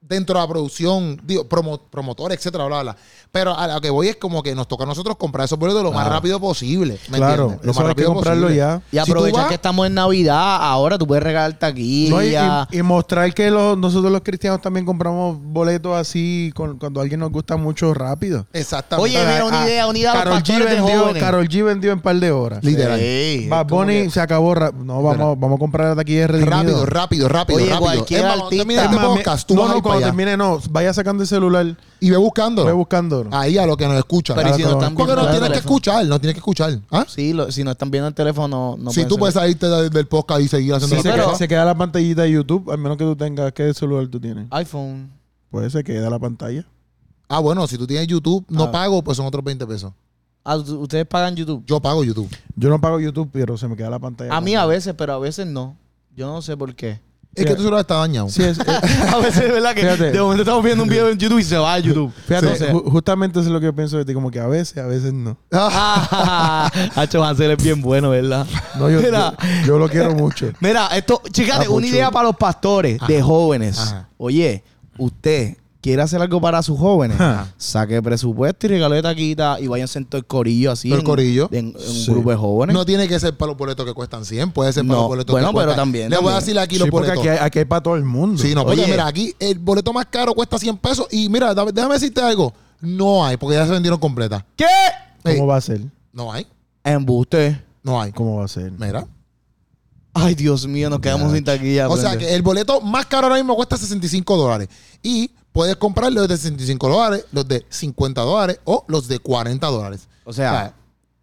dentro de la producción, digo, promo, promotor, etcétera, bla, bla. Pero a lo que voy es como que nos toca a nosotros comprar esos boletos lo más rápido posible. ¿me Claro, entiendes? Lo eso hay que comprarlo posible. ya. Y Si aprovechar vas- que estamos en Navidad, ahora tú puedes regalar No, y, taquilla. y- y mostrar que los- nosotros los cristianos también compramos boletos así con- cuando a alguien nos gusta mucho rápido. Exactamente. Oye, mira, una Ah, idea, una idea a los G de vendió, jóvenes. Karol G vendió en un par de horas. Literal. Sí, Bad como Bunny que- se acabó. No, vamos, vamos a comprar la taquilla de Redimido. Rápido, rápido, rápido, Oye, rápido. cualquier Es más, artista- este más, podcast, tú no, no, cuando allá. termine, no. Vaya sacando el celular, Y ve buscando. ve buscándolo. Ahí a lo que nos escuchan. Pero ¿y si no están Porque viendo no el tienes que teléfono? escuchar, no tienes que escuchar. ¿Ah? Sí, lo- si no están viendo el teléfono, no si tú puedes salirte de- del podcast y seguir haciendo Sí, se, pero- queda, se queda la pantallita de YouTube, al menos que tú tengas. ¿Qué celular tú tienes? iPhone. Pues se queda la pantalla. Ah, bueno, si tú tienes YouTube, no Ah. pago, pues son otros 20 pesos. Ah, ¿u- ¿Ustedes pagan YouTube? Yo pago YouTube. Yo no pago YouTube, pero se me queda la pantalla. A mí a veces, pero a veces no. Yo no sé por qué. Es que tu celular está dañado. Sí, es, *laughs* a veces es verdad que Fíjate. de momento estamos viendo un video en YouTube y se va a YouTube. fíjate, ju- justamente eso es lo que yo pienso de ti, como que a veces, a veces no. *laughs* Hacho Hansel es bien bueno, ¿verdad? No, yo, Mira. yo, yo lo quiero mucho. Mira, esto, chicate, Ah, una idea para los pastores de jóvenes. Ajá. Oye, usted quiere hacer algo para sus jóvenes, Ajá. saque presupuesto y regale taquita y váyanse en todo el corillo así. El en- corillo. En, en un grupo de jóvenes. No tiene que ser para los boletos que cuestan 100, puede ser para No, los boletos bueno, que pero cuestan. también, Le voy a decir aquí Sí, los porque boletos. aquí hay, aquí hay para todo el mundo. Sí, no, porque Oye. mira, aquí el boleto más caro cuesta 100 pesos y mira, dame- déjame decirte algo. No hay, porque ya se vendieron completas. ¿Qué? ¿Cómo va a ser? no hay, Embuste. no hay. ¿Cómo va a ser? Mira. Ay, Dios mío, nos quedamos sin taquilla. O sea que el boleto más caro ahora mismo cuesta 65 dólares. Y puedes comprar los de 65 dólares, los de 50 dólares o los de 40 dólares. O sea,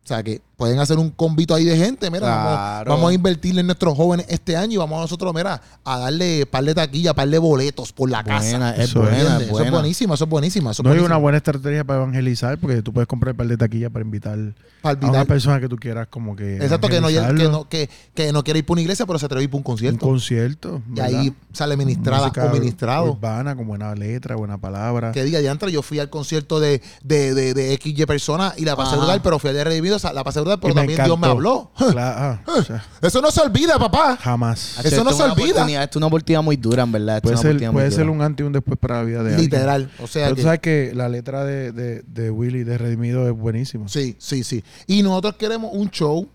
o sea que pueden hacer un convito ahí de gente. Mira, vamos, Claro. vamos a invertirle en nuestros jóvenes este año y vamos a nosotros, mira, a darle par de taquillas, par de boletos por la casa. es Eso es. es Eso es buena. buenísimo, eso es buenísimo. Eso es No hay una buena estrategia para evangelizar, porque tú puedes comprar par de taquillas para invitar Para a una persona que tú quieras como que Exacto, que no, que, no, que, que no quiere ir para una iglesia, pero se atreve a ir para un un concierto. concierto. y ahí sale ministrada Música o ministrado. Urbana, con buena letra, buena palabra. Que diga, diantre, yo fui al concierto de, de, de, de XY persona y la pasé Ajá. brutal, pero fui al de Redimido, o sea, la pasé brutal, pero también Dios me habló. *laughs* Claro, ah, *laughs* Eso no se olvida, papá. jamás. Eso no se olvida. es una oportunidad muy dura, en verdad. esto Puede ser, puede un antes y un después para la vida de alguien. Literal. O sea Pero que, tú sabes que la letra de, de, de Willy de Redimido es buenísima. Sí, sí, sí. Y nosotros queremos un show.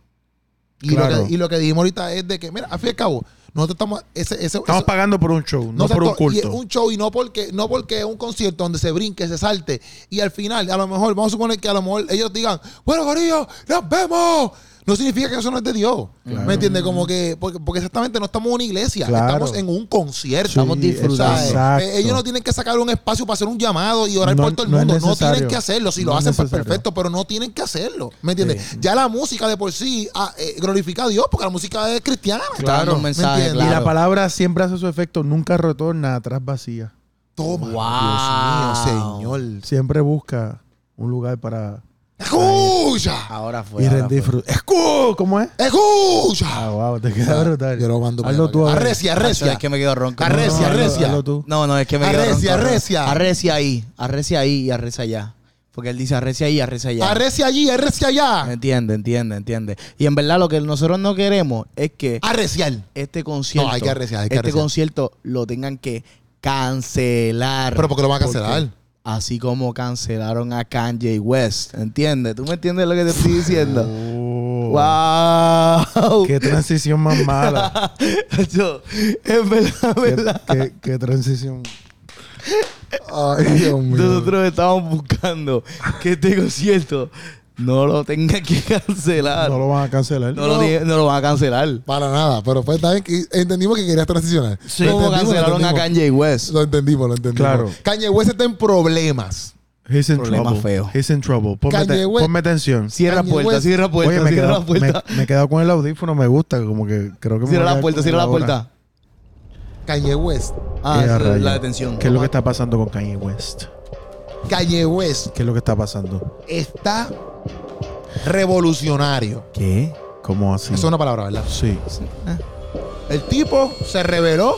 Y, Claro. lo, que, y lo que dijimos ahorita es de que, mira, al fin y al cabo, nosotros estamos. Ese, ese, Estamos eso- pagando por un show, no, No, por un y culto. un show y no porque, no porque es un concierto donde se brinque, se salte. Y al final, a lo mejor, vamos a suponer que a lo mejor ellos digan, bueno, Corillo, nos vemos. No significa que eso no es de Dios. ¿Me entiendes? Como que, porque, porque exactamente no estamos en una iglesia, Claro. estamos en un concierto. Estamos disfrutando. Eh, ellos no tienen que sacar un espacio para hacer un llamado y orar No- por todo el mundo. No, tienen que hacerlo. Si lo No hacen, pues perfecto, pero no tienen que hacerlo. ¿Me entiendes? Ya la música de por sí ah, eh, glorifica a Dios porque la música es cristiana. Un ¿Me mensaje? Y claro. la palabra siempre hace su efecto, nunca retorna atrás vacía. Toma, Wow. Dios mío, Señor. Siempre busca un lugar para ¡Escucha! Ahora fue. y ahora rendir fue. fruto. ¡Escu! ¿Cómo es? ¡Escucha! Ah, wow, te queda brutal. Yo lo mando Hazlo tú. Arrecia, arrecia. Es que me quedo ronco. Arrecia, arrecia. hazlo tú. No, no, es que me Arrecia, quedo ronco. arrecia. Arrecia ahí. Arrecia ahí y arrecia allá. Porque él dice arrecia ahí y arrecia allá. Arrecia allí, arrecia allá. Entiende, entiende, entiende. Y en verdad lo que nosotros no queremos es que Arreciar. este concierto, No, hay que arreciar, hay que este arreciar. concierto lo tengan que cancelar. Pero porque lo van a Porque cancelar. Así como cancelaron a Kanye West, ¿entiendes? ¿Tú me entiendes lo que te estoy diciendo? Oh, ¡Wow! Qué transición más mala. *laughs* Yo, es verdad, qué, verdad. qué- qué transición. Ay, Dios *laughs* mío. Nosotros estábamos buscando que este concierto no lo tengan que cancelar. No lo van a cancelar. No, lo, no lo van a cancelar. Para nada, pero pues también entendimos que querías transicionar. Sí, Lo como cancelaron a. Kanye West. Lo entendimos, lo entendimos. Claro. Kanye West está en problemas. He's in Problema trouble. feo. He's in trouble. Ponme, Kanye te- West- ponme atención. Cierra puerta, cierra puerta, Oye, me he cierra quedado, la puerta. me, me he quedado con el audífono, me gusta, como que creo que me Cierra voy a la puerta, cierra la puerta. Kanye West. Ah, Eh, esa a es rayos. la detención. ¿Qué es lo que está pasando con Kanye West? Kanye West ¿Qué es lo que está pasando? está revolucionario. ¿Qué? ¿Cómo así? Eso es una palabra, ¿verdad? Sí. El tipo se reveló.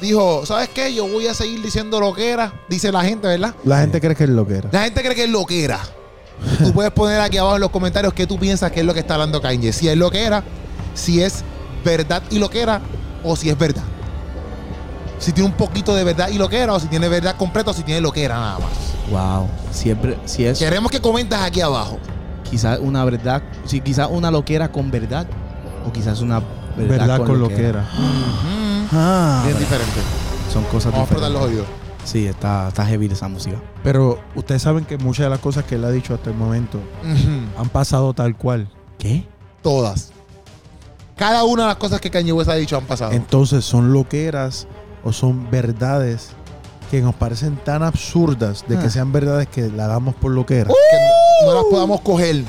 Dijo, ¿sabes qué? Yo voy a seguir diciendo lo que era. Dice la gente, ¿verdad? La gente cree que es lo que era. La gente cree que es lo que era. Tú puedes poner aquí abajo en los comentarios qué tú piensas que es lo que está hablando Kanye. Si es lo que era, si es verdad y lo que era, o si es verdad. Si tiene un poquito de verdad y lo que era, o si tiene verdad completa, o si tiene lo que era nada más. Wow. Siempre, si es Queremos que comentes aquí abajo. Quizás una verdad, si quizás una loquera con verdad, o quizás una verdad, Verdad, con, con lo loquera. que era. Ah, Bien diferente. son cosas Vamos a diferentes. los oídos. Sí, está, está heavy esa música. Pero ustedes saben que muchas de las cosas que él ha dicho hasta el momento han pasado tal cual. ¿Qué? Todas. Cada una de las cosas que Kanye West ha dicho han pasado. Entonces, ¿son loqueras o son verdades que nos parecen tan absurdas de Ah. que sean verdades que la damos por loquera? que no las podamos coger.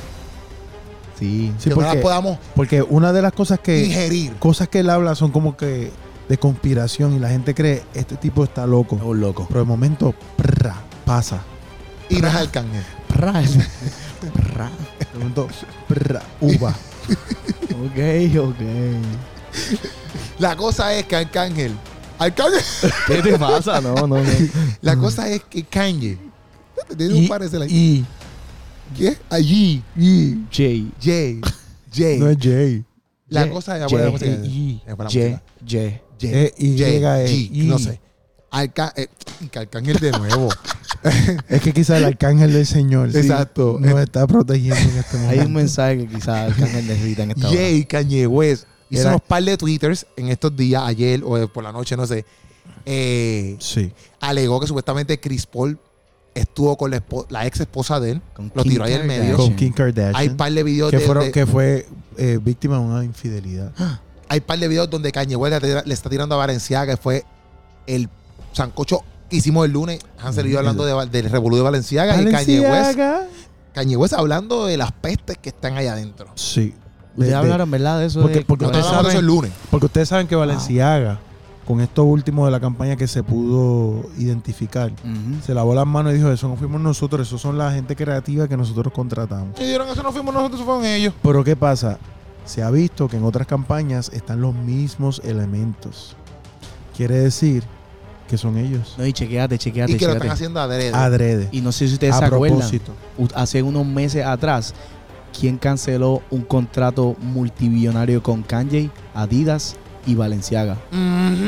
Sí. Sí, que no las porque, podamos porque una de las cosas que digerir. cosas que él habla son como que de conspiración y la gente cree este tipo está loco. Es un loco. Pero de momento prra, pasa. y no es Arcángel. *laughs* Pra. De momento, prra, uva. *laughs* Ok, ok. La cosa es que Arcángel. Arcángel. *laughs* ¿Qué te pasa? No, no, no. La cosa es que Kanye. Tiene un parecer ahí. y, ¿Qué? Allí. y. J. Jay. Jay. *laughs* No es Jay. La Ye- cosa es. Ye- bueno, la J. música. J. Jay. Eh, y Jay, llega, eh, G, y. No sé. Arca- eh, que Arcángel de nuevo. *laughs* Es que quizás el arcángel del Señor sí, Exacto. nos está protegiendo en este Hay momento. un mensaje que quizás Arcángel necesita en esta hora. Jay Kanye West hizo unos par de twitters en estos días, ayer o por la noche, no sé. Eh, Sí. alegó que supuestamente Chris Paul estuvo con la, la ex esposa de él. Con Lo Kim tiró ahí al medio. Con Kim Kardashian. Hay par de videos que, de- fueron- de- que fue eh, víctima de una infidelidad. *gasps* hay par de videos donde Kanye West le, le está tirando a Valenciaga, que fue el sancocho que hicimos el lunes. Hansel y yo hablando de, del revolú de Valenciaga, y Kanye West, Valenciaga. Kanye West hablando de las pestes que están allá adentro. Sí. De- hablaron, ¿verdad? De eso. Porque- de- porque Nosotros ustedes eso el lunes. Porque ustedes saben que Valenciaga, con esto último de la campaña que se pudo identificar, se lavó las manos y dijo, eso no fuimos nosotros, eso son la gente creativa que nosotros contratamos. Y dijeron, eso no fuimos nosotros, eso fueron ellos. Pero ¿qué pasa? Se ha visto que en otras campañas están los mismos elementos. Quiere decir que son ellos. No, y chequeate, chequeate, Y que lo están haciendo adrede. Adrede. Y no sé si ustedes a se propósito. hace unos meses atrás, ¿quién canceló un contrato multibillonario con Kanye, Adidas y Valenciaga?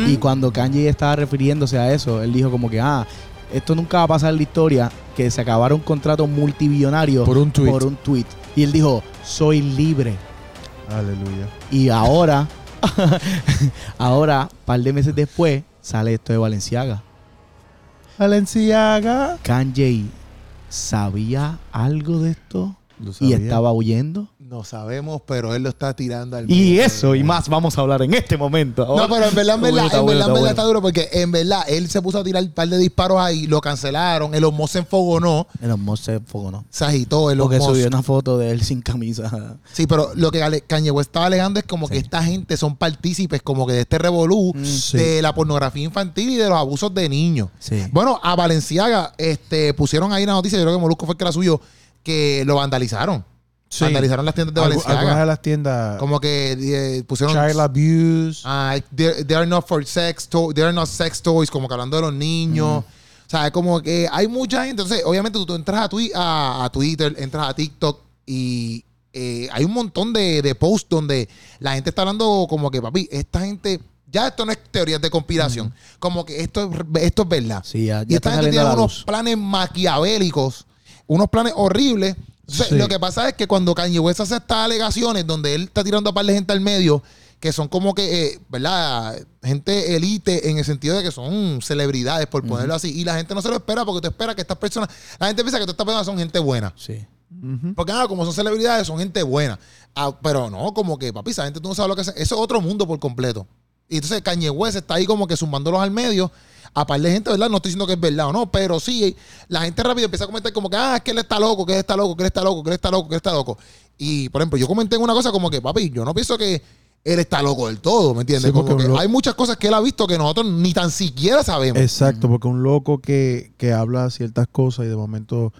Y cuando Kanye estaba refiriéndose a eso, él dijo como que, ah, esto nunca va a pasar en la historia, que se acabara un contrato multibillonario Por un tweet. por un tweet. Y él dijo, soy libre. Aleluya. Y ahora, *laughs* ahora, par de meses después, sale esto de Valenciaga. Valenciaga. Kanye sabía algo de esto y estaba huyendo. No sabemos, pero él lo está tirando al Y eso y más vamos a hablar en este momento. No, pero en verdad, en *laughs* verdad, está en bueno, verdad, en está verdad bueno. está duro porque en verdad él se puso a tirar un par de disparos ahí, lo cancelaron, el Musk se enfogonó, El Musk se fogonó. se agitó, el Porque Musk. subió una foto de él sin camisa. *laughs* Sí, pero lo que Kanye West estaba alegando es como que esta gente son partícipes como que de este revolú, Mm. Sí. de la pornografía infantil y de los abusos de niños. Sí. Bueno, a Valenciaga este, pusieron ahí una noticia, yo creo que Molusco fue el que la subió, que lo vandalizaron. Sí. Vandalizaron las tiendas de Valenciaga. Algunas de las tiendas. Como que eh, pusieron... Child abuse. They, they are not for sex toys, they are not sex toys, como que hablando de los niños. O sea, es como que hay mucha gente. Entonces, obviamente, tú, tú entras a, Twi- a, a Twitter, entras a TikTok y eh, hay un montón de, de posts donde la gente está hablando como que, papi, esta gente. Ya esto no es teorías de conspiración. Como que esto, es- esto es verdad. Sí, ya, y esta gente tiene unos planes maquiavélicos, unos planes horribles. Entonces, Sí. Lo que pasa es que cuando Kanye West hace estas alegaciones donde él está tirando a par de gente al medio, que son como que, eh, ¿verdad? Gente elite en el sentido de que son celebridades, por ponerlo así. Y la gente no se lo espera porque tú esperas que estas personas, la gente piensa que todas estas personas son gente buena. Sí. Porque nada, como son celebridades, son gente buena. Ah, pero no, como que, papi, esa gente tú no sabes lo que es. Eso es otro mundo por completo. Y entonces Kanye West está ahí como que zumbándolos al medio. A par de gente, ¿verdad? No estoy diciendo que es verdad o no, pero sí, la gente rápido empieza a comentar como que, ah, es que él está loco, que él está loco, que él está loco, que él está loco, que él está loco. Y, por ejemplo, yo comenté en una cosa como que, papi, yo no pienso que él está loco del todo, ¿me entiendes? Sí, porque como que lo- hay muchas cosas que él ha visto que nosotros ni tan siquiera sabemos. Exacto, porque un loco que, que habla ciertas cosas y de momento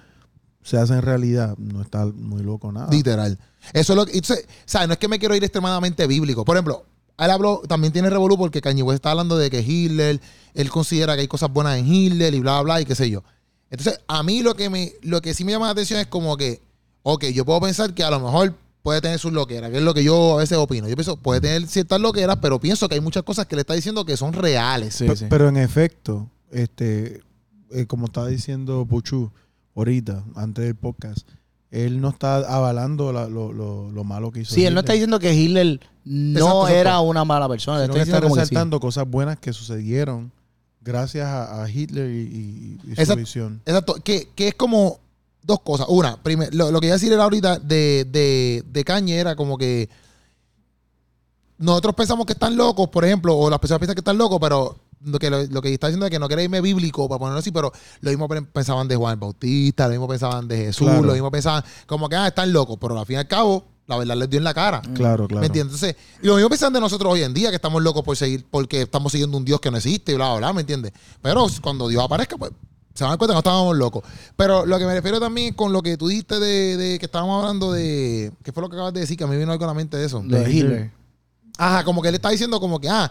se hace en realidad, no está muy loco nada. Literal. Eso es lo que. entonces, o sea, no es que me quiero ir extremadamente bíblico. Por ejemplo, él habló, también tiene revolú porque Kanye West está hablando de que Hitler, él considera que hay cosas buenas en Hitler y bla, bla, bla, y qué sé yo. Entonces, a mí lo que me, lo que sí me llama la atención es como que, ok, yo puedo pensar que a lo mejor puede tener sus loqueras, que es lo que yo a veces opino. Yo pienso, puede tener ciertas loqueras, pero pienso que hay muchas cosas que le está diciendo que son reales. Sí, Pe- sí. Pero en efecto, este, eh, como estaba diciendo Puchu ahorita, antes del podcast, él no está avalando la- lo, lo- lo malo que hizo. Sí, él no está diciendo que Hitler no Exacto, exacto. era una mala persona. Sino está que está como que sí. resaltando cosas buenas que sucedieron gracias a, a Hitler y, y- y su Exacto. visión. Exacto, que, que es como dos cosas. Una, primer, lo, lo que iba a decir era ahorita de, de, de era como que nosotros pensamos que están locos, por ejemplo, o las personas piensan que están locos, pero que, lo, lo que está diciendo es que no quiere irme bíblico para ponerlo así, pero lo mismo pe- pensaban de Juan Bautista, lo mismo pensaban de Jesús, Claro. lo mismo pensaban como que ah, están locos, pero al fin y al cabo, la verdad les dio en la cara. Claro, claro. ¿Me entiendes? Entonces, y lo mismo piensan de nosotros hoy en día, que estamos locos por seguir, porque estamos siguiendo un Dios que no existe y bla, bla, bla, ¿me entiendes? Pero cuando Dios aparezca, pues se van a dar cuenta que no estábamos locos. Pero lo que me refiero también con lo que tú dijiste de, de que estábamos hablando de. ¿Qué fue lo que acabas de decir? Que a mí vino algo a la mente de eso. Lo de Hitler. Ajá, como que él está diciendo como que, ah,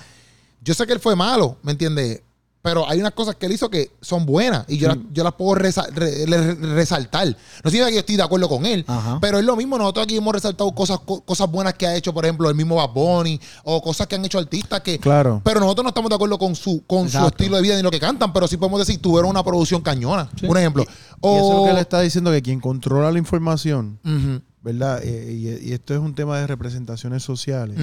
yo sé que él fue malo, ¿me entiendes? Pero hay unas cosas que él hizo que son buenas y yo, las, yo las puedo resa- re- re- resaltar. No significa que yo estoy de acuerdo con él, Ajá. pero es lo mismo. Nosotros aquí hemos resaltado cosas, co- cosas buenas que ha hecho, por ejemplo, el mismo Bad Bunny o cosas que han hecho artistas que... Claro. Pero nosotros no estamos de acuerdo con su con su estilo de vida ni lo que cantan, pero sí podemos decir tuvieron una producción cañona, un ejemplo. Y eso es lo que él está diciendo, que quien controla la información, ¿verdad? Eh, y, y esto es un tema de representaciones sociales.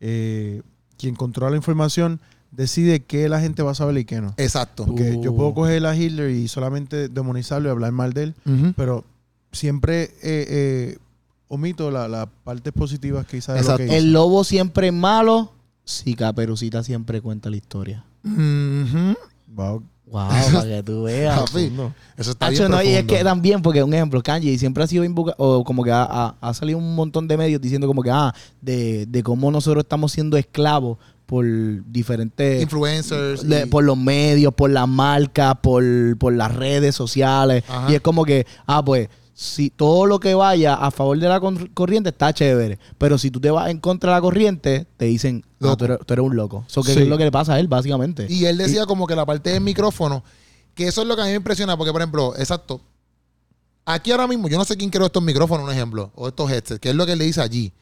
Eh, quien controla la información decide qué la gente va a saber y qué no. Exacto. Porque Uh. yo puedo coger a Hitler y solamente demonizarlo y hablar mal de él, pero siempre eh, eh, omito la- las partes positivas quizás de lo Exacto. que hizo. El lobo siempre es malo. Si Caperucita siempre cuenta la historia. Ujú. Wow. Wow, para que tú veas. Papi, eso está Hacho, bien no, y es que también, porque un ejemplo, Kanye siempre ha sido invoca- o como que ha, ha- ha salido un montón de medios diciendo como que, ah, de, de cómo nosotros estamos siendo esclavos por diferentes... Influencers. de- y- por los medios, por las marcas, por, por las redes sociales. Ajá. Y es como que, ah, pues, si todo lo que vaya a favor de la corriente está chévere. Pero si tú te vas en contra de la corriente, te dicen, ah, Loco. tú, eres, tú eres un loco. Eso Sí. es lo que le pasa a él, básicamente. Y él decía como que la parte del micrófono, que eso es lo que a mí me impresiona, porque por ejemplo, exacto, aquí ahora mismo, yo no sé quién creó estos micrófonos, un ejemplo, o estos headsets, que es lo que él le dice allí,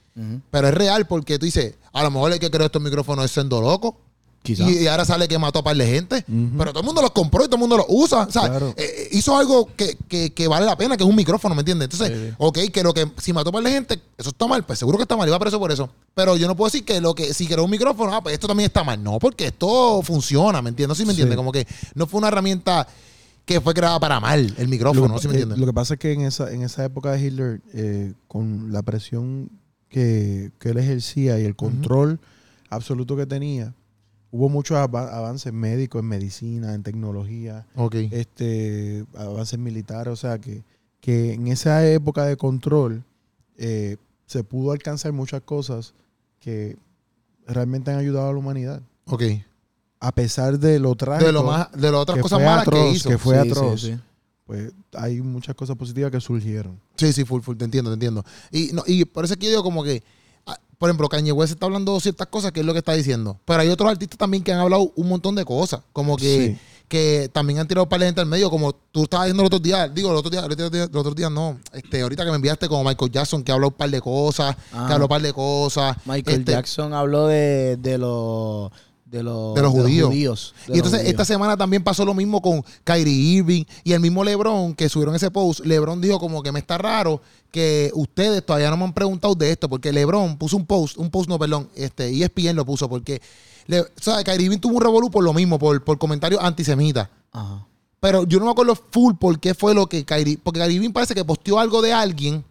pero es real porque tú dices, a lo mejor el que creó estos micrófonos es siendo loco. Quizás. Y, y ahora sale que mató a par de gente. Pero todo el mundo los compró y todo el mundo los usa. O sea, Claro. eh, eh, hizo algo que, que- que vale la pena, que es un micrófono, ¿me entiendes? Entonces, Sí, ok, que lo que si mató a par de gente, eso está mal. Pues seguro que está mal, iba preso por eso. Pero yo no puedo decir que lo que si creó un micrófono, ah, pues esto también está mal. No, porque esto funciona, ¿me entiendes? ¿Sí me entiendes? Sí. Como que no fue una herramienta que fue creada para mal, el micrófono, lo, ¿no? ¿Sí me eh, entiendes? lo que pasa es que en esa, en esa época de Hitler, eh, con la presión que, que él ejercía y el control absoluto que tenía, hubo muchos ava- avances médicos en medicina, en tecnología, ok. este, avances militares, o sea que, que en esa época de control eh, se pudo alcanzar muchas cosas que realmente han ayudado a la humanidad. ok. A pesar de lo trágico, De, lo más, de las otras que cosas malas atroz, que hizo. que fue Sí, atroz. sí, sí. pues hay muchas cosas positivas que surgieron. Sí, sí, full, full, te entiendo, te entiendo. Y, no, y por eso es que yo digo como que, por ejemplo, Kanye West está hablando ciertas cosas que es lo que está diciendo. Pero hay otros artistas también que han hablado un montón de cosas. Como que, Sí. que también han tirado para gente al medio, como tú estabas diciendo el otro día, digo, el otro día, el otro día, el otro día no, este, ahorita que me enviaste como Michael Jackson, que habló un par de cosas, Ah. que habló un par de cosas. Michael Este, Jackson habló de, de los de los, De los judíos. de Y entonces judíos. esta semana también pasó lo mismo con Kyrie Irving y el mismo LeBron que subieron ese post. LeBron dijo como que me está raro que ustedes todavía no me han preguntado de esto porque LeBron puso un post, un post no, perdón, este ESPN lo puso porque le, o sea, Kyrie Irving tuvo un revolú por lo mismo, por, por comentarios antisemitas. Ajá. Pero yo no me acuerdo full por qué fue lo que Kyrie, porque Kyrie Irving parece que posteó algo de alguien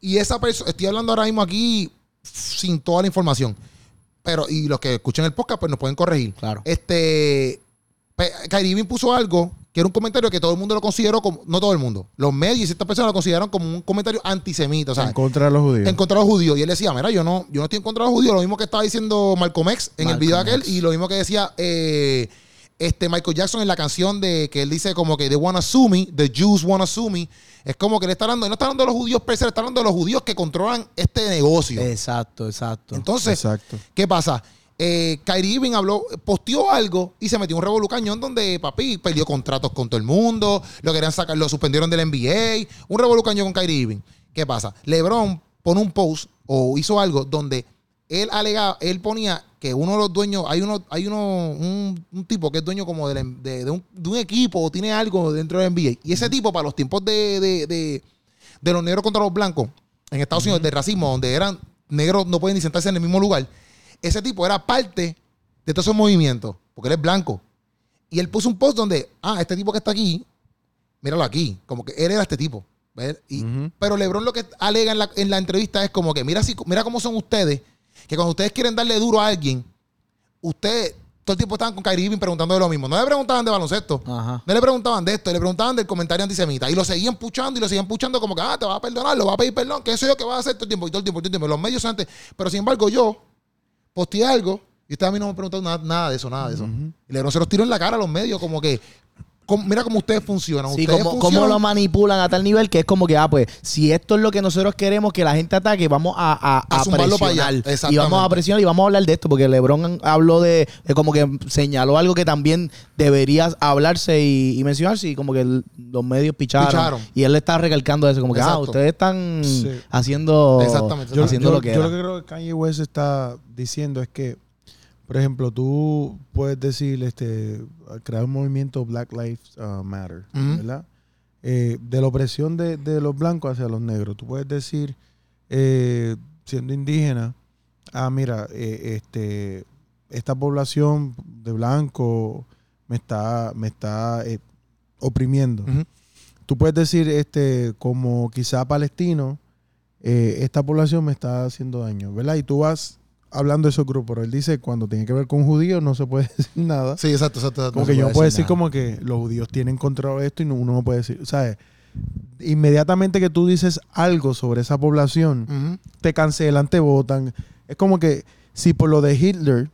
y esa persona, estoy hablando ahora mismo aquí sin toda la información. Pero, y los que escuchen el podcast, pues nos pueden corregir. Claro. Este. Kyrie puso algo que era un comentario que todo el mundo lo consideró como. No todo el mundo. Los medios y ciertas personas lo consideraron como un comentario antisemita. O sea, en contra de los judíos. en contra de los judíos. Y él decía, mira, yo no, yo no estoy en contra de los judíos. Lo mismo que estaba diciendo Malcolm X en el video aquel. X. Y lo mismo que decía eh, este Michael Jackson en la canción de que él dice como que they wanna sue me, the Jews wanna sue me. Es como que le está hablando, no está hablando de los judíos per se, le está hablando de los judíos que controlan este negocio. Exacto, exacto. Entonces, Exacto. ¿Qué pasa? Eh, Kyrie Irving habló, posteó algo y se metió un revolú cañón donde papi perdió contratos con todo el mundo, lo querían sacar, lo suspendieron del NBA, un revolú cañón con Kyrie Irving. ¿Qué pasa? LeBron pone un post o hizo algo donde él alegaba, él ponía que uno de los dueños, hay uno, hay uno, un, un tipo que es dueño como de, la- de- de un, de un equipo o tiene algo dentro del NBA. Y ese tipo, para los tiempos de, de, los negros contra los blancos, en Estados Unidos, de racismo, donde eran negros no pueden ni sentarse en el mismo lugar, ese tipo era parte de todos esos movimientos, porque él es blanco. Y él puso un post donde, ah, este tipo que está aquí, míralo aquí, como que él era este tipo. Pero LeBron lo que alega en la, en la entrevista es como que, mira, si, mira cómo son ustedes, que cuando ustedes quieren darle duro a alguien, ustedes todo el tiempo estaban con Kyrie Irving preguntando de lo mismo. No le preguntaban de baloncesto. Ajá. No le preguntaban de esto, le preguntaban del comentario antisemita. Y lo seguían puchando y lo seguían puchando como que, ah, te va a perdonar, lo va a pedir perdón, que eso yo que va a hacer todo el tiempo y todo el tiempo, todo el tiempo. Los medios antes. Pero sin embargo, yo posteé alalgo y ustedes a mí no me preguntaron nada, nada de eso, nada de eso. Y LeBron se los tiró en la cara a los medios como que cómo- mira cómo ustedes funcionan. Sí, ustedes cómo, lo manipulan a tal nivel que es como que, ah, pues, si esto es lo que nosotros queremos que la gente ataque, vamos a, a, A a zumbarlo para allá. presionar. Y vamos a presionar y vamos a hablar de esto, porque LeBron habló de, de como que señaló algo que también debería hablarse y, y mencionarse, y como que el- los medios picharon, Picharon. Y él está recalcando eso, como que, ah, ustedes están Sí. haciendo, Exactamente. Yo, haciendo yo- lo que yo era. lo que creo que Kanye West está diciendo es que, por ejemplo, tú puedes decir, este, crear un movimiento Black Lives uh, Matter. ¿verdad? Eh, de la opresión de, de los blancos hacia los negros. Tú puedes decir, eh, siendo indígena, ah, mira, eh, este, esta población de blanco me está, me está oprimiendo. Ujú. Tú puedes decir, este, como quizá palestino, esta población me está haciendo daño, ¿verdad? Y tú vas hablando de esos grupos, pero él dice, cuando tiene que ver con judíos no se puede *laughs* decir nada. Sí, exacto, exacto. exacto. Como que yo no puedo decir como que los judíos tienen control de esto y no- uno no puede decir, ¿sabes? Inmediatamente que tú dices algo sobre esa población, te cancelan, te votan. Es como que si por lo de Hitler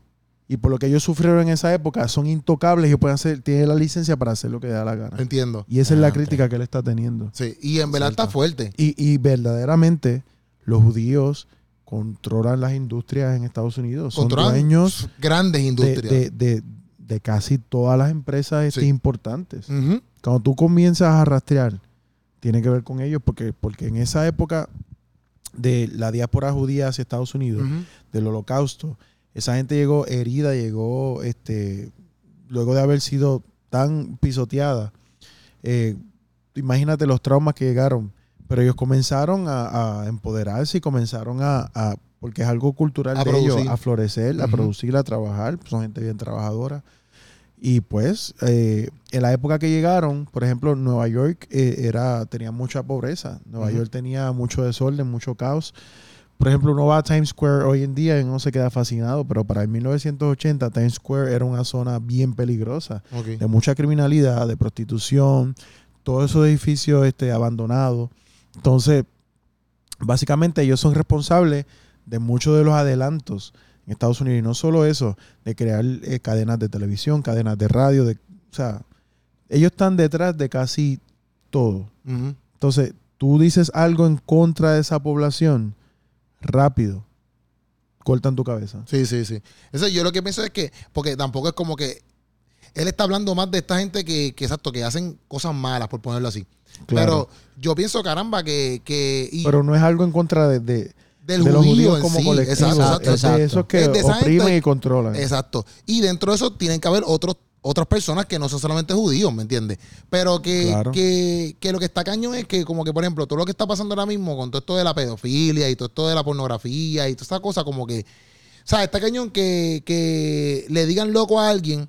y por lo que ellos sufrieron en esa época son intocables y pueden hacer, tienen la licencia para hacer lo que da la gana. Entiendo. Y esa es la Ah, crítica que él está teniendo. Sí, y en verdad está fuerte. Y, y verdaderamente los judíos controlan las industrias en Estados Unidos. Son Controlan dueños grandes de, industrias. de- de- de casi todas las empresas este, Sí. importantes. Cuando tú comienzas a rastrear, tiene que ver con ellos porque, porque en esa época de la diáspora judía hacia Estados Unidos, del holocausto, esa gente llegó herida, llegó este, luego de haber sido tan pisoteada. Eh, imagínate los traumas que llegaron, pero ellos comenzaron a, a empoderarse y comenzaron a, a- porque es algo cultural A de ellos, a florecer, a producir, a trabajar, son gente bien trabajadora. Y pues, eh, en la época que llegaron, por ejemplo, Nueva York eh, era, tenía mucha pobreza. Nueva. York tenía mucho desorden, mucho caos. Por ejemplo, uno va a Times Square hoy en día y uno se queda fascinado, pero para el 1980 Times Square era una zona bien peligrosa, de mucha criminalidad, de prostitución, todos esos edificios este, abandonados. Entonces, básicamente ellos son responsables de muchos de los adelantos en Estados Unidos. Y no solo eso, de crear eh, cadenas de televisión, cadenas de radio, de, o sea, ellos están detrás de casi todo. Entonces, tú dices algo en contra de esa población, rápido, cortan tu cabeza. Sí, sí, sí. Eso yo lo que pienso es que, porque tampoco es como que él está hablando más de esta gente que, que exacto, que hacen cosas malas, por ponerlo así. Claro. Pero yo pienso, caramba, que, que y Pero no es algo en contra de, de- del de los judío como sí. colectivo. Exacto, exacto. es de esos que Es de oprimen gente- y controlan. Exacto. Y dentro de eso tienen que haber otros otras personas que no son solamente judíos, ¿me entiendes? Pero que, Claro. que, que lo que está cañón es que, como que, por ejemplo, todo lo que está pasando ahora mismo con todo esto de la pedofilia y todo esto de la pornografía y toda esa cosa, como que, o sea, está cañón que, que le digan loco a alguien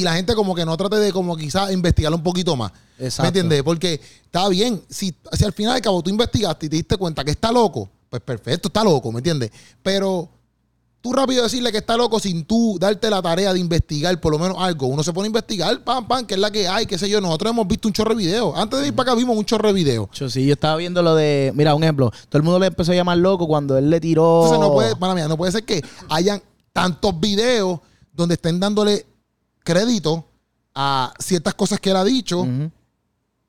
y la gente como que no trate de como quizás investigarlo un poquito más. Exacto. ¿Me entiendes? Porque está bien, si, si al final de cabo tú investigaste y te diste cuenta que está loco, pues perfecto, está loco, ¿me entiendes? Pero tú rápido decirle que está loco sin tú darte la tarea de investigar por lo menos algo. Uno se pone a investigar, pam, pam, que es la que hay, qué sé yo. Nosotros hemos visto un chorro de videos. Antes de ir para acá vimos un chorro de videos. Yo sí, yo estaba viendo lo de. Mira, un ejemplo. Todo el mundo le empezó a llamar loco cuando él le tiró. Entonces no puede, mala mía, no puede ser que hayan tantos videos donde estén dándole crédito a ciertas cosas que él ha dicho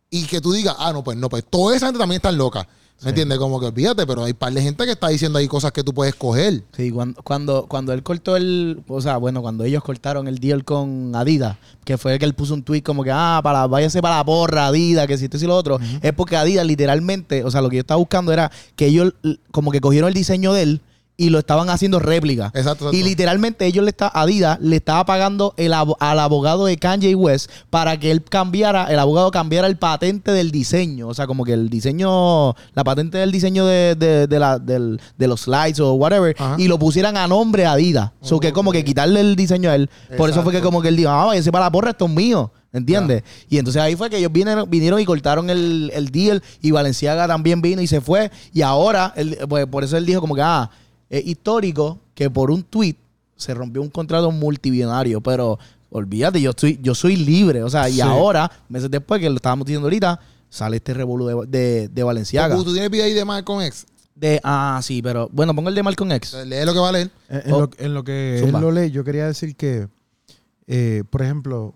y que tú digas, ah, no, pues no, pues toda esa gente también está loca. ¿Me entiendes? Como que olvídate, pero hay par de gente que está diciendo ahí cosas que tú puedes coger. Sí, cuando, cuando, cuando él cortó el. O sea, bueno, cuando ellos cortaron el deal con Adidas, que fue que él puso un tweet como que, ah, para, váyase para la porra, Adidas, que si esto y lo otro. Es porque Adidas literalmente, o sea, lo que yo estaba buscando era que ellos como que cogieron el diseño de él y lo estaban haciendo réplica. Exacto, exacto. Y literalmente ellos le está, Adidas le estaba pagando el al abogado de Kanye West para que él cambiara, el abogado cambiara el patente del diseño. O sea, como que el diseño, la patente del diseño de, de, de la, del- de los slides o whatever, Ajá. y lo pusieran a nombre a Adidas. So que como que quitarle el diseño a él. Por eso fue que como que él dijo, ah, váyase para la porra, esto es mío. ¿Entiendes? Y entonces ahí fue que ellos vinieron, vinieron y cortaron el, el deal y Valenciaga también vino y se fue. Y ahora, él- pues, por eso él dijo como que, ah, es histórico que por un tweet se rompió un contrato multibillonario, pero olvídate, yo estoy, yo soy libre. O sea, y Sí. ahora, meses después que lo estábamos diciendo ahorita, sale este revolú de, de, de Valenciaga. Tú, tú tienes video ahí de Malcolm X. De, ah, sí, pero bueno, pongo el de Malcolm X. Lee lo que va a leer. En, en Oh. lo, en lo que Zumba. él lo lee, yo quería decir que, eh, por ejemplo,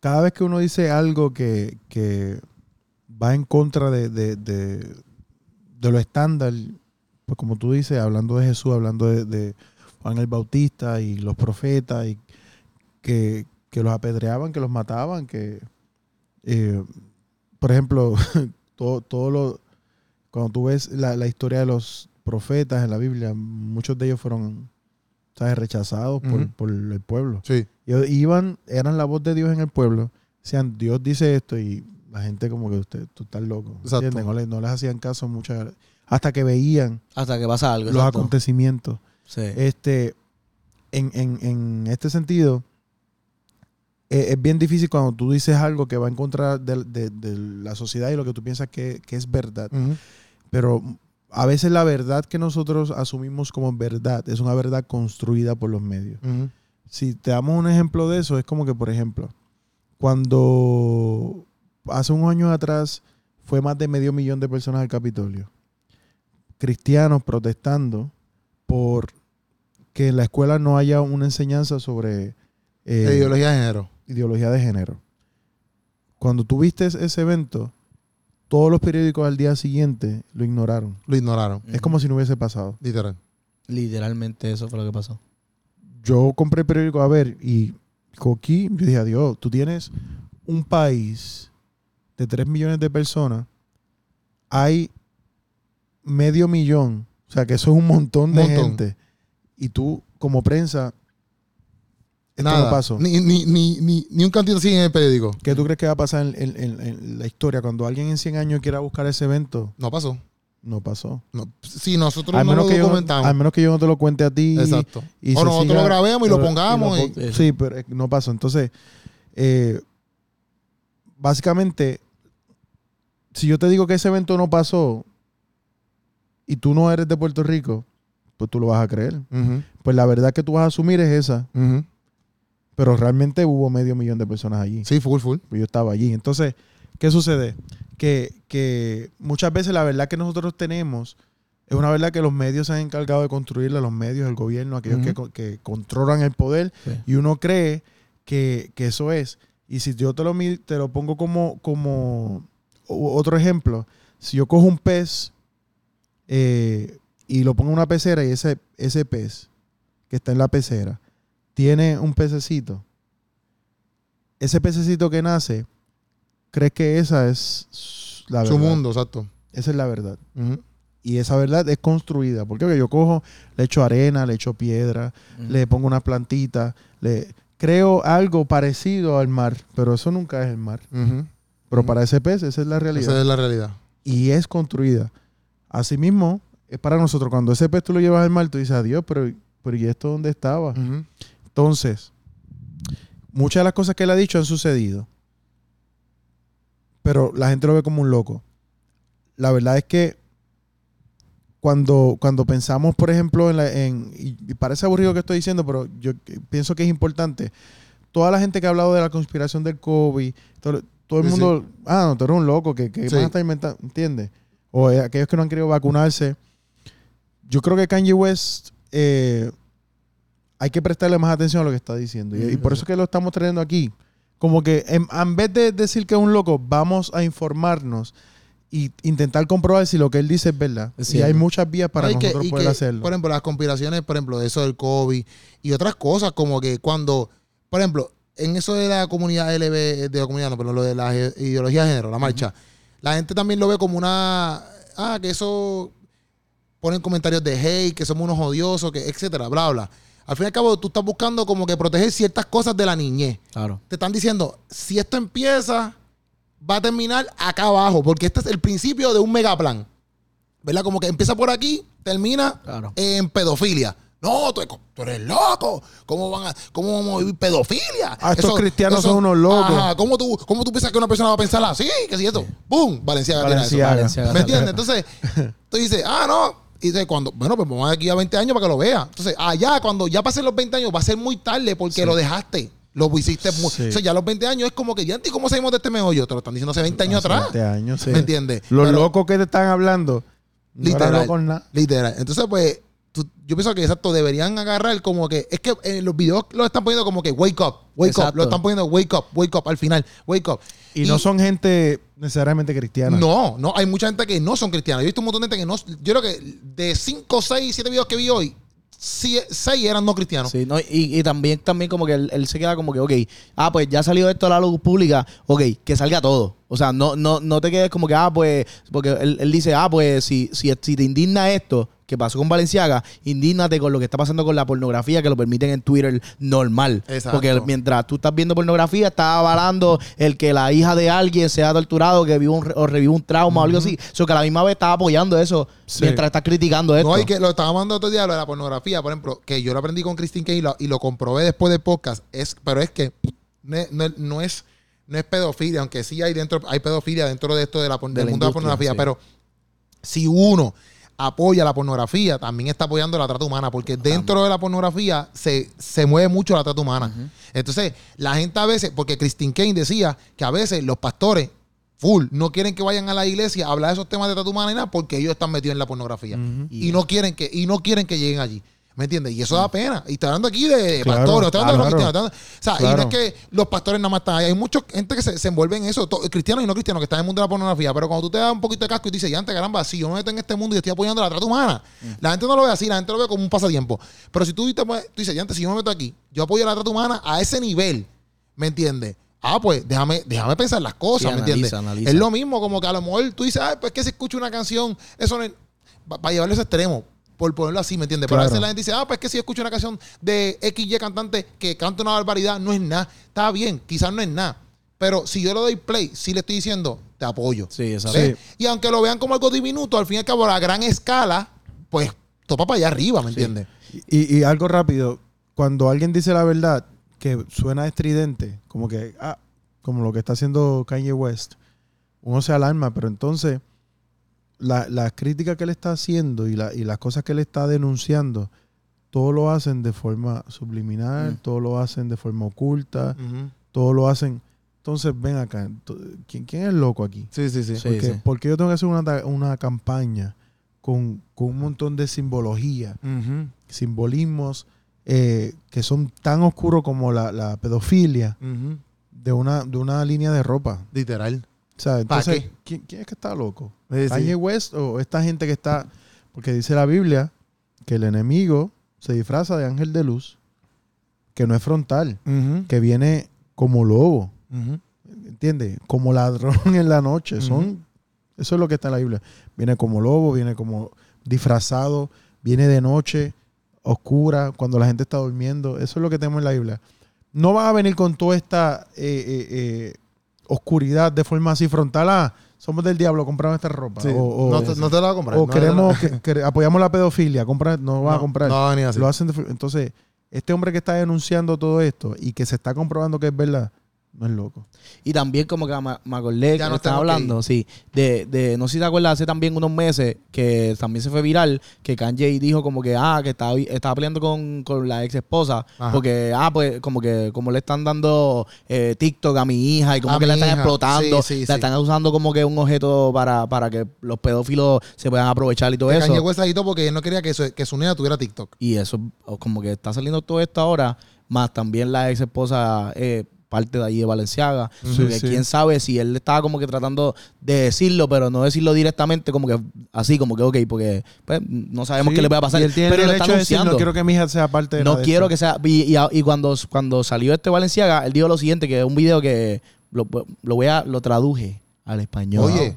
cada vez que uno dice algo que, que va en contra de, de, de, de lo estándar, pues como tú dices, hablando de Jesús, hablando de, de Juan el Bautista y los profetas, y que, que los apedreaban, que los mataban, que, eh, por ejemplo, *laughs* todo, todo lo, cuando tú ves la, la historia de los profetas en la Biblia, muchos de ellos fueron ¿sabes? rechazados por, por el pueblo. Sí. Y iban, eran la voz de Dios en el pueblo. Decían, Dios dice esto y la gente como que usted, tú estás loco. No, les, no les hacían caso muchas hasta que veían Hasta que pasa algo. los exacto. acontecimientos. Sí. Este, en, en, en este sentido, eh, es bien difícil cuando tú dices algo que va en contra de, de- de la sociedad y lo que tú piensas que, que es verdad. Pero a veces la verdad que nosotros asumimos como verdad es una verdad construida por los medios. Si te damos un ejemplo de eso, es como que, por ejemplo, cuando hace unos años atrás fue más de medio millón de personas al Capitolio, cristianos protestando por que en la escuela no haya una enseñanza sobre eh, ideología de género. ideología de género. Cuando tú viste ese evento, todos los periódicos al día siguiente lo ignoraron. Lo ignoraron. Es como si no hubiese pasado. Literal. Literalmente eso fue lo que pasó. yo compré el periódico a ver y Coquí, yo dije, adiós, tú tienes un país de 3 millones de personas, hay medio millón, o sea que eso es un montón de Montón. gente, y tú como prensa, esto Nada. no pasó. Ni, ni, ni, ni, ni un cantito así en el periódico. ¿Qué tú crees que va a pasar en, en- en- en la historia cuando alguien en 100 años quiera buscar ese evento? No pasó. No pasó. No. Si nosotros Al no menos, lo que yo, al menos que yo no te lo cuente a ti. Exacto. y o nosotros siga- lo grabemos y lo pongamos. y lo sí, pero no pasó. Entonces, eh, básicamente, si yo te digo que ese evento no pasó y tú no eres de Puerto Rico, pues tú lo vas a creer. Pues la verdad que tú vas a asumir es esa, pero realmente hubo medio millón de personas allí. Sí, full, full. Pues yo estaba allí. Entonces, ¿qué sucede? Que, que muchas veces la verdad que nosotros tenemos es una verdad que los medios se han encargado de construirla, los medios, el gobierno, aquellos que, que controlan el poder, Sí. y uno cree que, que eso es. Y si yo te lo, te lo pongo como, como otro ejemplo, si yo cojo un pez eh, y lo pongo en una pecera y ese, ese pez que está en la pecera tiene un pececito, ese pececito que nace, crees que esa es la Su verdad. mundo, exacto. Esa es la verdad. Y esa verdad es construida. Porque yo cojo, le echo arena, le echo piedra, le pongo una plantita, le creo algo parecido al mar, pero eso nunca es el mar. Pero para ese pez, esa es la realidad. Esa es la realidad. Y es construida. Asimismo, es para nosotros. Cuando ese pez tú lo llevas al mar, tú dices, adiós, pero, pero ¿y esto dónde estaba? Entonces, muchas de las cosas que él ha dicho han sucedido. Pero la gente lo ve como un loco. La verdad es que cuando, cuando pensamos, por ejemplo, en, la, en y, y parece aburrido que estoy diciendo, pero yo pienso que es importante. Toda la gente que ha hablado de la conspiración del COVID, todo, todo el Sí, mundo, ah, no, tú eres un loco, que, que Sí. van a estar inventando, ¿entiendes? O eh, aquellos que no han querido vacunarse. Yo creo que Kanye West eh, hay que prestarle más atención a lo que está diciendo. Y, y por eso es que lo estamos trayendo aquí. Como que en, en vez de decir que es un loco, vamos a informarnos y intentar comprobar si lo que él dice es verdad. Y hay muchas vías para No, que- nosotros poder que, hacerlo. Por ejemplo, las conspiraciones, por ejemplo, de eso del COVID y otras cosas, como que cuando, por ejemplo, en eso de la comunidad LB, de la comunidad, no, pero lo de la ideología de género, la marcha, la gente también lo ve como una, ah, que eso ponen comentarios de hate, que somos unos odiosos, que etcétera, bla, bla. Al fin y al cabo, tú estás buscando como que proteger ciertas cosas de la niñez. Claro. Te están diciendo, si esto empieza, va a terminar acá abajo, porque este es el principio de un megaplan. ¿Verdad? Como que empieza por aquí, termina Claro. en pedofilia. No, tú, tú eres loco. ¿Cómo, van a, ¿Cómo vamos a vivir pedofilia? Ah, estos cristianos son unos locos. Ajá, ¿cómo tú, ¿Cómo tú piensas que una persona va a pensar así? ¿Qué si esto? ¡Pum! Valenciaga tira eso. Valenciaga. Valenciaga ¿Me entiendes? Entonces, tú dices, ah, no. Y dices, cuando, bueno, pues vamos aquí a 20 años para que lo vea. Entonces, allá, cuando ya pasen los 20 años, va a ser muy tarde porque lo dejaste. Lo hiciste muy. Sí. O sea, ya a los 20 años es como que, ya, ¿y cómo salimos de este meollo? Te lo están diciendo hace 20 años Hace atrás. 20 años, sí. ¿Me entiendes? Los Pero- locos que te están hablando, no Literal. nada. Literal. Entonces, pues, tú- yo pienso que exacto, deberían agarrar como que. Es que en los videos lo están poniendo como que wake up, wake up. Lo están poniendo wake up, wake up al final, wake up. Y, no son gente necesariamente cristiana. No, no, hay mucha gente que no son cristianos. Yo he visto un montón de gente que no. Yo creo que de 5, 6, 7 videos que vi hoy, 6 eran no cristianos. Sí, no, y, y también, también como que él, él se queda como que, ok, ah, pues ya salió esto a la luz pública, ok, que salga todo. O sea, no, no, no te quedes como que, ah, pues, porque él, él dice, ah, pues, si, si, si te indigna esto que pasó con Valenciaga, indígnate con lo que está pasando con la pornografía que lo permiten en Twitter normal. Exacto. Porque mientras tú estás viendo pornografía, estás avalando el que la hija de alguien sea torturado, que viva un, o reviva un trauma o algo así. O que a la misma vez estás apoyando eso Sí. mientras estás criticando esto. No, y que lo estábamos hablando otro día, lo de la pornografía, por ejemplo, que yo lo aprendí con Christine Kane y lo, y lo comprobé después del podcast, es, pero es que no, es- no no es, no es pedofilia, aunque sí hay dentro, hay pedofilia dentro de esto de la, por- De del mundo de la pornografía, sí. pero si uno apoya la pornografía, también está apoyando la trata humana, porque dentro de la pornografía se, se mueve mucho la trata humana. Entonces, la gente a veces, porque Christine Kane decía que a veces los pastores full no quieren que vayan a la iglesia a hablar de esos temas de trata humana y nada, porque ellos están metidos en la pornografía y no quieren que y no quieren que lleguen allí. ¿Me entiendes? Y eso da pena. Y está hablando aquí de Claro, pastores, está hablando de los claro. cristianos. está hablando- o sea, y Claro. no es que los pastores nada más están ahí. Hay mucha gente que se, se envuelve en eso, cristianos y no cristianos, que están en el mundo de la pornografía. Pero cuando tú te das un poquito de casco y dices, ya antes, caramba, si yo me meto en este mundo y estoy apoyando la trata humana, la gente no lo ve así, la gente lo ve como un pasatiempo. Pero si tú, te tú dices, ya antes, si yo me meto aquí, yo apoyo la trata humana a ese nivel, ¿me entiendes? Ah, pues déjame, déjame pensar las cosas, Sí, ¿me analiza, entiendes? analiza. Es lo mismo, como que a lo mejor tú dices, ay, pues que si escucho una canción, eso no es. Para llevarlo a ese extremo, por ponerlo así, ¿me entiendes? Pero a veces la gente dice, ah, pues que si escucho una canción de XY cantante que canta una barbaridad, no es nada. Está bien, quizás no es nada. Pero si yo le doy play, sí le estoy diciendo, te apoyo. Sí, exacto. ¿Ves? Y aunque lo vean como algo diminuto, al fin y al cabo, a gran escala, pues topa para allá arriba, ¿me entiendes? Y, y algo rápido, cuando alguien dice la verdad que suena estridente, como que, ah, como lo que está haciendo Kanye West, uno se alarma, pero entonces la- las críticas que él está haciendo y, la- y las cosas que él está denunciando, todo lo hacen de forma subliminal, Mm. todo lo hacen de forma oculta, todo lo hacen. Entonces, ven acá, ¿quién, quién es loco aquí? Sí, sí, sí. Sí. Porque, porque yo tengo que hacer una, una campaña con, con un montón de simbología simbolismos eh, que son tan oscuros como la, la pedofilia de una, de una línea de ropa. Literal. O sea, ¿Pa' entonces? ¿quién, quién es que está loco? Sí, sí. ¿Kanye West o esta gente que está...? Porque dice la Biblia que el enemigo se disfraza de ángel de luz, que no es frontal, que viene como lobo, ujú. ¿entiendes? Como ladrón *laughs* en la noche. Son, eso es lo que está en la Biblia. Viene como lobo, viene como disfrazado, viene de noche, oscura, cuando la gente está durmiendo. Eso es lo que tenemos en la Biblia. No va a venir con toda esta eh, eh, eh, oscuridad de forma así frontal. Ah, somos del diablo, compramos esta ropa. Sí. O, o- no, te, no te la voy a comprar. o no, queremos, que, que apoyamos la pedofilia, compra, no va a No, comprar. No, va a venir así. Lo hacen de entonces, este hombre que está denunciando todo esto y que se está comprobando que es verdad, no es loco. Y también como que me, me acordé Ya que nos estaba hablando, sí, de, de, no sé si te acuerdas, hace también unos meses que también se fue viral, que Kanye dijo como que, ah, que estaba, estaba peleando con, con la ex esposa, Ajá. porque, ah, pues como que como le están dando eh, TikTok a mi hija y como A que la están hija. explotando, Sí, sí, la sí. están usando como que un objeto para, para que los pedófilos se puedan aprovechar y todo Que eso. Kanye quitó porque él no quería que su, que su niña tuviera TikTok. Y eso, como que está saliendo todo esto ahora, más también la ex esposa eh, parte de allí de Valenciaga. Sí, quién sabe si él estaba como que tratando de decirlo, pero no decirlo directamente, como que así, como que ok, porque pues, no sabemos Sí, qué le puede pasar. y él tiene pero el lo está de decir, no quiero que mi hija sea parte de No de quiero esto". que sea. Y, y- y cuando, cuando salió este Valenciaga, él dijo lo siguiente: que es un video que lo, lo voy a, lo traduje al español. Oye,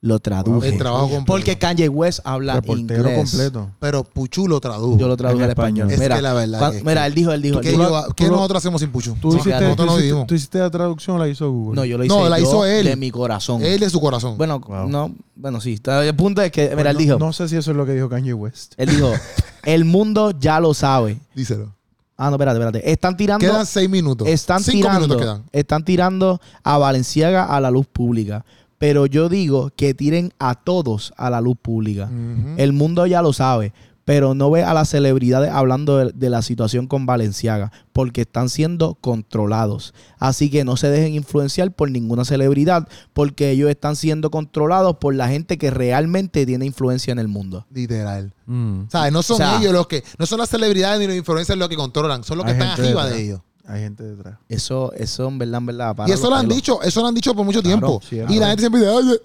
Lo traduje. el trabajo completo. Porque Kanye West habla Reportero inglés. completo. Pero Puchu lo tradujo. Yo lo traduje En al español. español. Es Mira, que la verdad cuan- que es mira, que- él dijo, él dijo. ¿Qué, él yo- dijo- qué tú lo- nosotros hacemos sin Puchu? ¿Tú, Sí, hiciste, tú no hiciste- vivimos. tú hiciste la traducción o la hizo Google? No, yo lo hice. No, la yo hizo él. De mi corazón. Él de su corazón. Bueno, Wow. no, bueno, sí. está- El punto es que, mira, Pues él no, dijo, No sé si eso es lo que dijo Kanye West. él dijo, *laughs* el mundo ya lo sabe. Díselo. Ah, no, espérate, espérate. Están tirando, Quedan seis minutos. están Cinco tirando, minutos quedan. están tirando a Valenciaga a la luz pública. Pero yo digo que tiren a todos a la luz pública. El mundo ya lo sabe. pero no ve a las celebridades hablando de, de la situación con Valenciaga, porque están siendo controlados. Así que no se dejen influenciar por ninguna celebridad, porque ellos están siendo controlados por la gente que realmente tiene influencia en el mundo. Literal. Mm. O sea, no son O sea- ellos los que, no son las celebridades ni los influencers los que controlan, son los que están arriba de ellos. Hay gente detrás. Eso, eso en verdad, en verdad. para Y eso lo han dicho, eso lo han dicho por mucho Claro, tiempo. y la gente siempre dice, oye,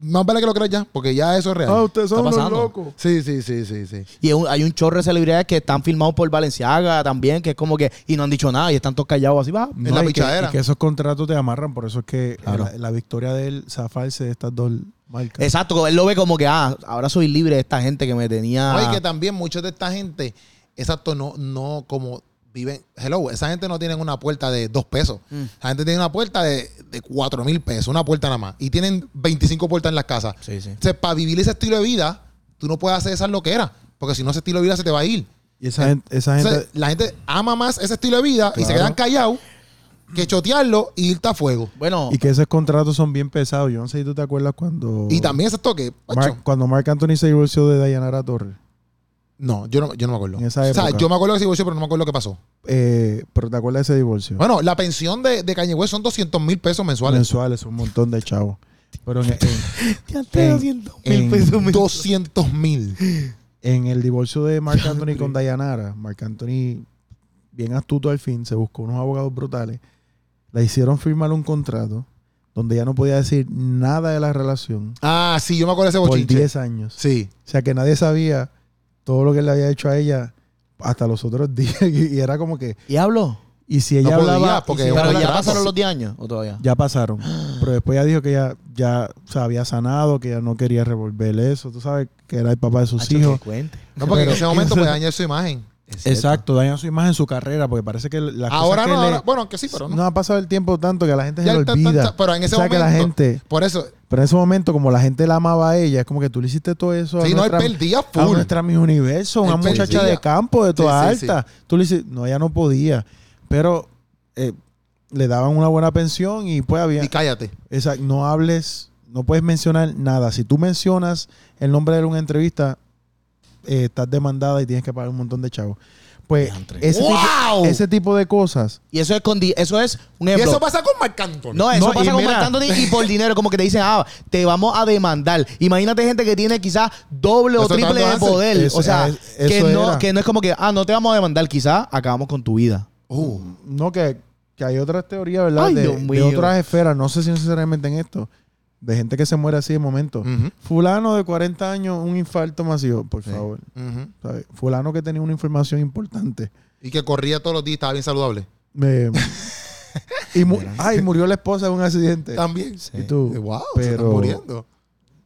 más vale que lo creas ya, porque ya eso es real. Ah, ustedes son unos pasando? locos. Sí, sí, sí, sí, sí. Y un- hay un chorro de celebridades que están filmados por Valenciaga también, que es como que, y no han dicho nada, y están todos callados así, va. En la y que- pichadera. y que esos contratos te amarran, por eso es que Claro. la, la victoria de él zafarse de estas dos marcas. Exacto, él lo ve como que, ah, ahora soy libre de esta gente que me tenía. Oye, que también muchos de esta gente, exacto, no, no como viven, hello, esa gente no tiene una puerta de dos pesos. Mm. Esa gente tiene una puerta de, de cuatro mil pesos, una puerta nada más. Y tienen 25 puertas en las casas. Sí, para vivir ese estilo de vida, tú no puedes hacer esas loqueras. Porque si no, ese estilo de vida se te va a ir. y esa gente, esa gente la gente ama más ese estilo de vida y se quedan callados que chotearlo y irte a fuego. Bueno, y que esos contratos son bien pesados. Yo no sé si tú te acuerdas cuando Y también ese toque. Mark- cuando Mark Anthony se divorció de Dayanara Torres. No, yo no, yo no me acuerdo. En esa o sea, yo me acuerdo que se divorció, pero no me acuerdo qué pasó. Eh, pero te acuerdas de ese divorcio. Bueno, la pensión de, de Kanye West son 200 mil pesos mensuales. mensuales, un montón de chavos. Pero en, en- *laughs* ya te en- 200 mil pesos. men- 200 mil. en el divorcio de Mark Anthony con Dayanara, Mark Anthony, bien astuto al fin, se buscó unos abogados brutales. Le hicieron firmar un contrato donde ya no podía decir nada de la relación Ah, sí, yo me acuerdo de ese por bochinche. 10 años. Sí. O sea que nadie sabía todo lo que le había hecho a ella hasta los otros *laughs* días. Y, y era como que. ¿Y habló? Y si ella No podía, hablaba. porque si Pero ya pasaron los 10 años, ¿o todavía? Ya pasaron. Pero después ella dijo que ya, ya se había sanado, que ya no quería revolver eso. Tú sabes que era el papá de sus hijos. que cuente. No, porque en ese momento puede dañar su imagen. Exacto, daña su imagen, su carrera, porque parece que las Ahora cosas que no, le- ahora- bueno, aunque sí, pero no. no ha pasado el tiempo tanto que a la gente Ya se le olvida. está- pero en ese o sea que la momento- gente, Por eso, pero en ese momento como la gente la amaba a ella, es como que tú le hiciste todo eso a sí, no, él nuestra, perdía a full. nuestra Miss Universo, una Él muchacha perdía. de campo de toda Sí, sí, alta. Tú le hiciste, no, ella no podía, pero eh, le daban una buena pensión y pues había Y cállate. Exacto, no hables, no puedes mencionar nada. Si tú mencionas el nombre de una entrevista, eh, estás demandada y tienes que pagar un montón de chavos. Pues ese, ¡Wow! tipo, ese tipo de cosas, Y eso es con di- eso es un Y ejemplo. eso pasa con Marc Anthony. No, eso No, y pasa con mira- Marc Anthony y por dinero, como que te dicen, ah, te vamos a demandar. Imagínate gente que tiene quizás doble o Eso triple tanto de hace. poder. Eso- o sea, es- que eso no, era. que no es como que, ah, no te vamos a demandar, quizás acabamos con tu vida. Uh, no que, que hay otras teorías, ¿verdad? Ay, de, Dios de mío. otras esferas, no sé si necesariamente en esto, de gente que se muere así de momento. Fulano de 40 años, un infarto masivo, por Sí. favor. Fulano que tenía una información importante. Y que corría todos los días, estaba bien saludable. Me- *laughs* y mu- ay, murió la esposa de un accidente. También. Y tú, Eh, Wow, se están pero muriendo.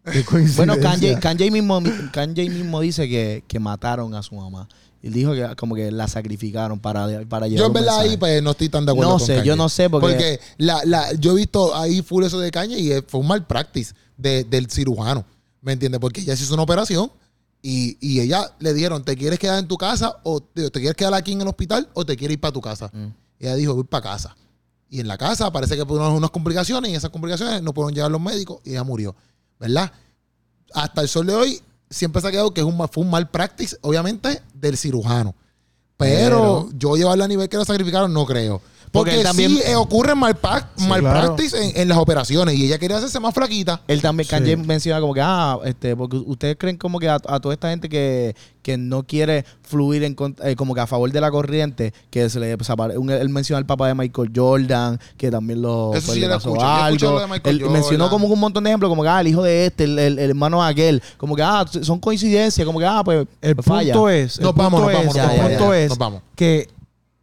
qué. Bueno, Kanye, Kanye mismo, Kanye mismo dice que, que mataron a su mamá. Y dijo que como que la sacrificaron para, para llevar Yo en verdad mensaje. ahí pues no estoy tan de acuerdo No con sé, Kanye. yo no sé, porque- Porque la, la, yo he visto ahí full eso de caña y eh, fue un mal practice de- del cirujano. ¿Me entiendes? Porque ella se hizo una operación y, y ella le dijeron, ¿te quieres quedar en tu casa o te, te quieres quedar aquí en el hospital o te quieres ir para tu casa? Mm. Y ella dijo, voy para casa. Y en la casa parece que tuvieron unas complicaciones y esas complicaciones no pudieron llegar los médicos y ella murió. ¿Verdad? Hasta el sol de hoy siempre se ha quedado que es un, fue un mal practice, obviamente, del cirujano. Pero, yo llevarla a nivel que la sacrificaron, no creo. Porque Porque él también- sí eh, ocurre mal, pa- Sí, mal claro. practice en, en las operaciones y ella quería hacerse más flaquita. Él también, Sí. Kanye menciona como que, ah, este, porque ustedes creen como que a, a toda esta gente que, que no quiere fluir en cont- eh, como que a favor de la corriente, que se le un- él menciona al papá de Michael Jordan, que también lo Eso pues, sí le yo lo pasó escuché, yo he escuchado algo. lo de Michael Él Jordan. mencionó como un montón de ejemplos, como que, ah, el hijo de este, el, el- el hermano de aquel, como que, ah, son coincidencias, como que, ah, pues, El pues, falla. punto es, el Nos vamos, nos vamos, es- nos el vamos, punto ya, es nos vamos. que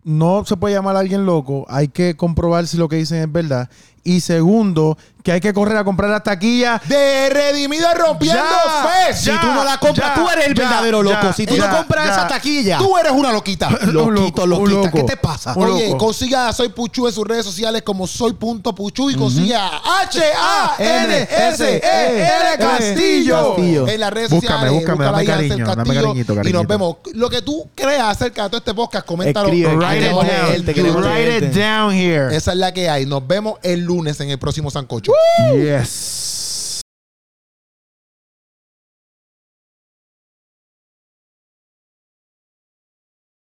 no se puede llamar a alguien loco, hay que comprobar si lo que dicen es verdad. Y segundo, que hay que correr a comprar las taquillas. De Redimido rompiendo Ya, fe. Si tú no la compras, ya, tú eres el ya, verdadero ya, loco. Si tú ya, no compras ya. esa taquilla, Tú eres una loquita. *laughs* Un loquito, loco, loquita, ¿qué te pasa? Un Oye, loco. consiga a Soy Puchu en sus redes sociales como Soy Punto Puchu y consiga a H-A-N-S-E-L Castillo. Castillo. En las redes Búscame, sociales. búscame, Ansel cariño, dame Castillo, cariñito, Y nos vemos. Lo que tú creas acerca de todo este podcast, coméntalo. Write it down. del Te queremos video. leer. down here. Esa es la que hay. Nos vemos el lunes en el próximo Sancocho. Yes.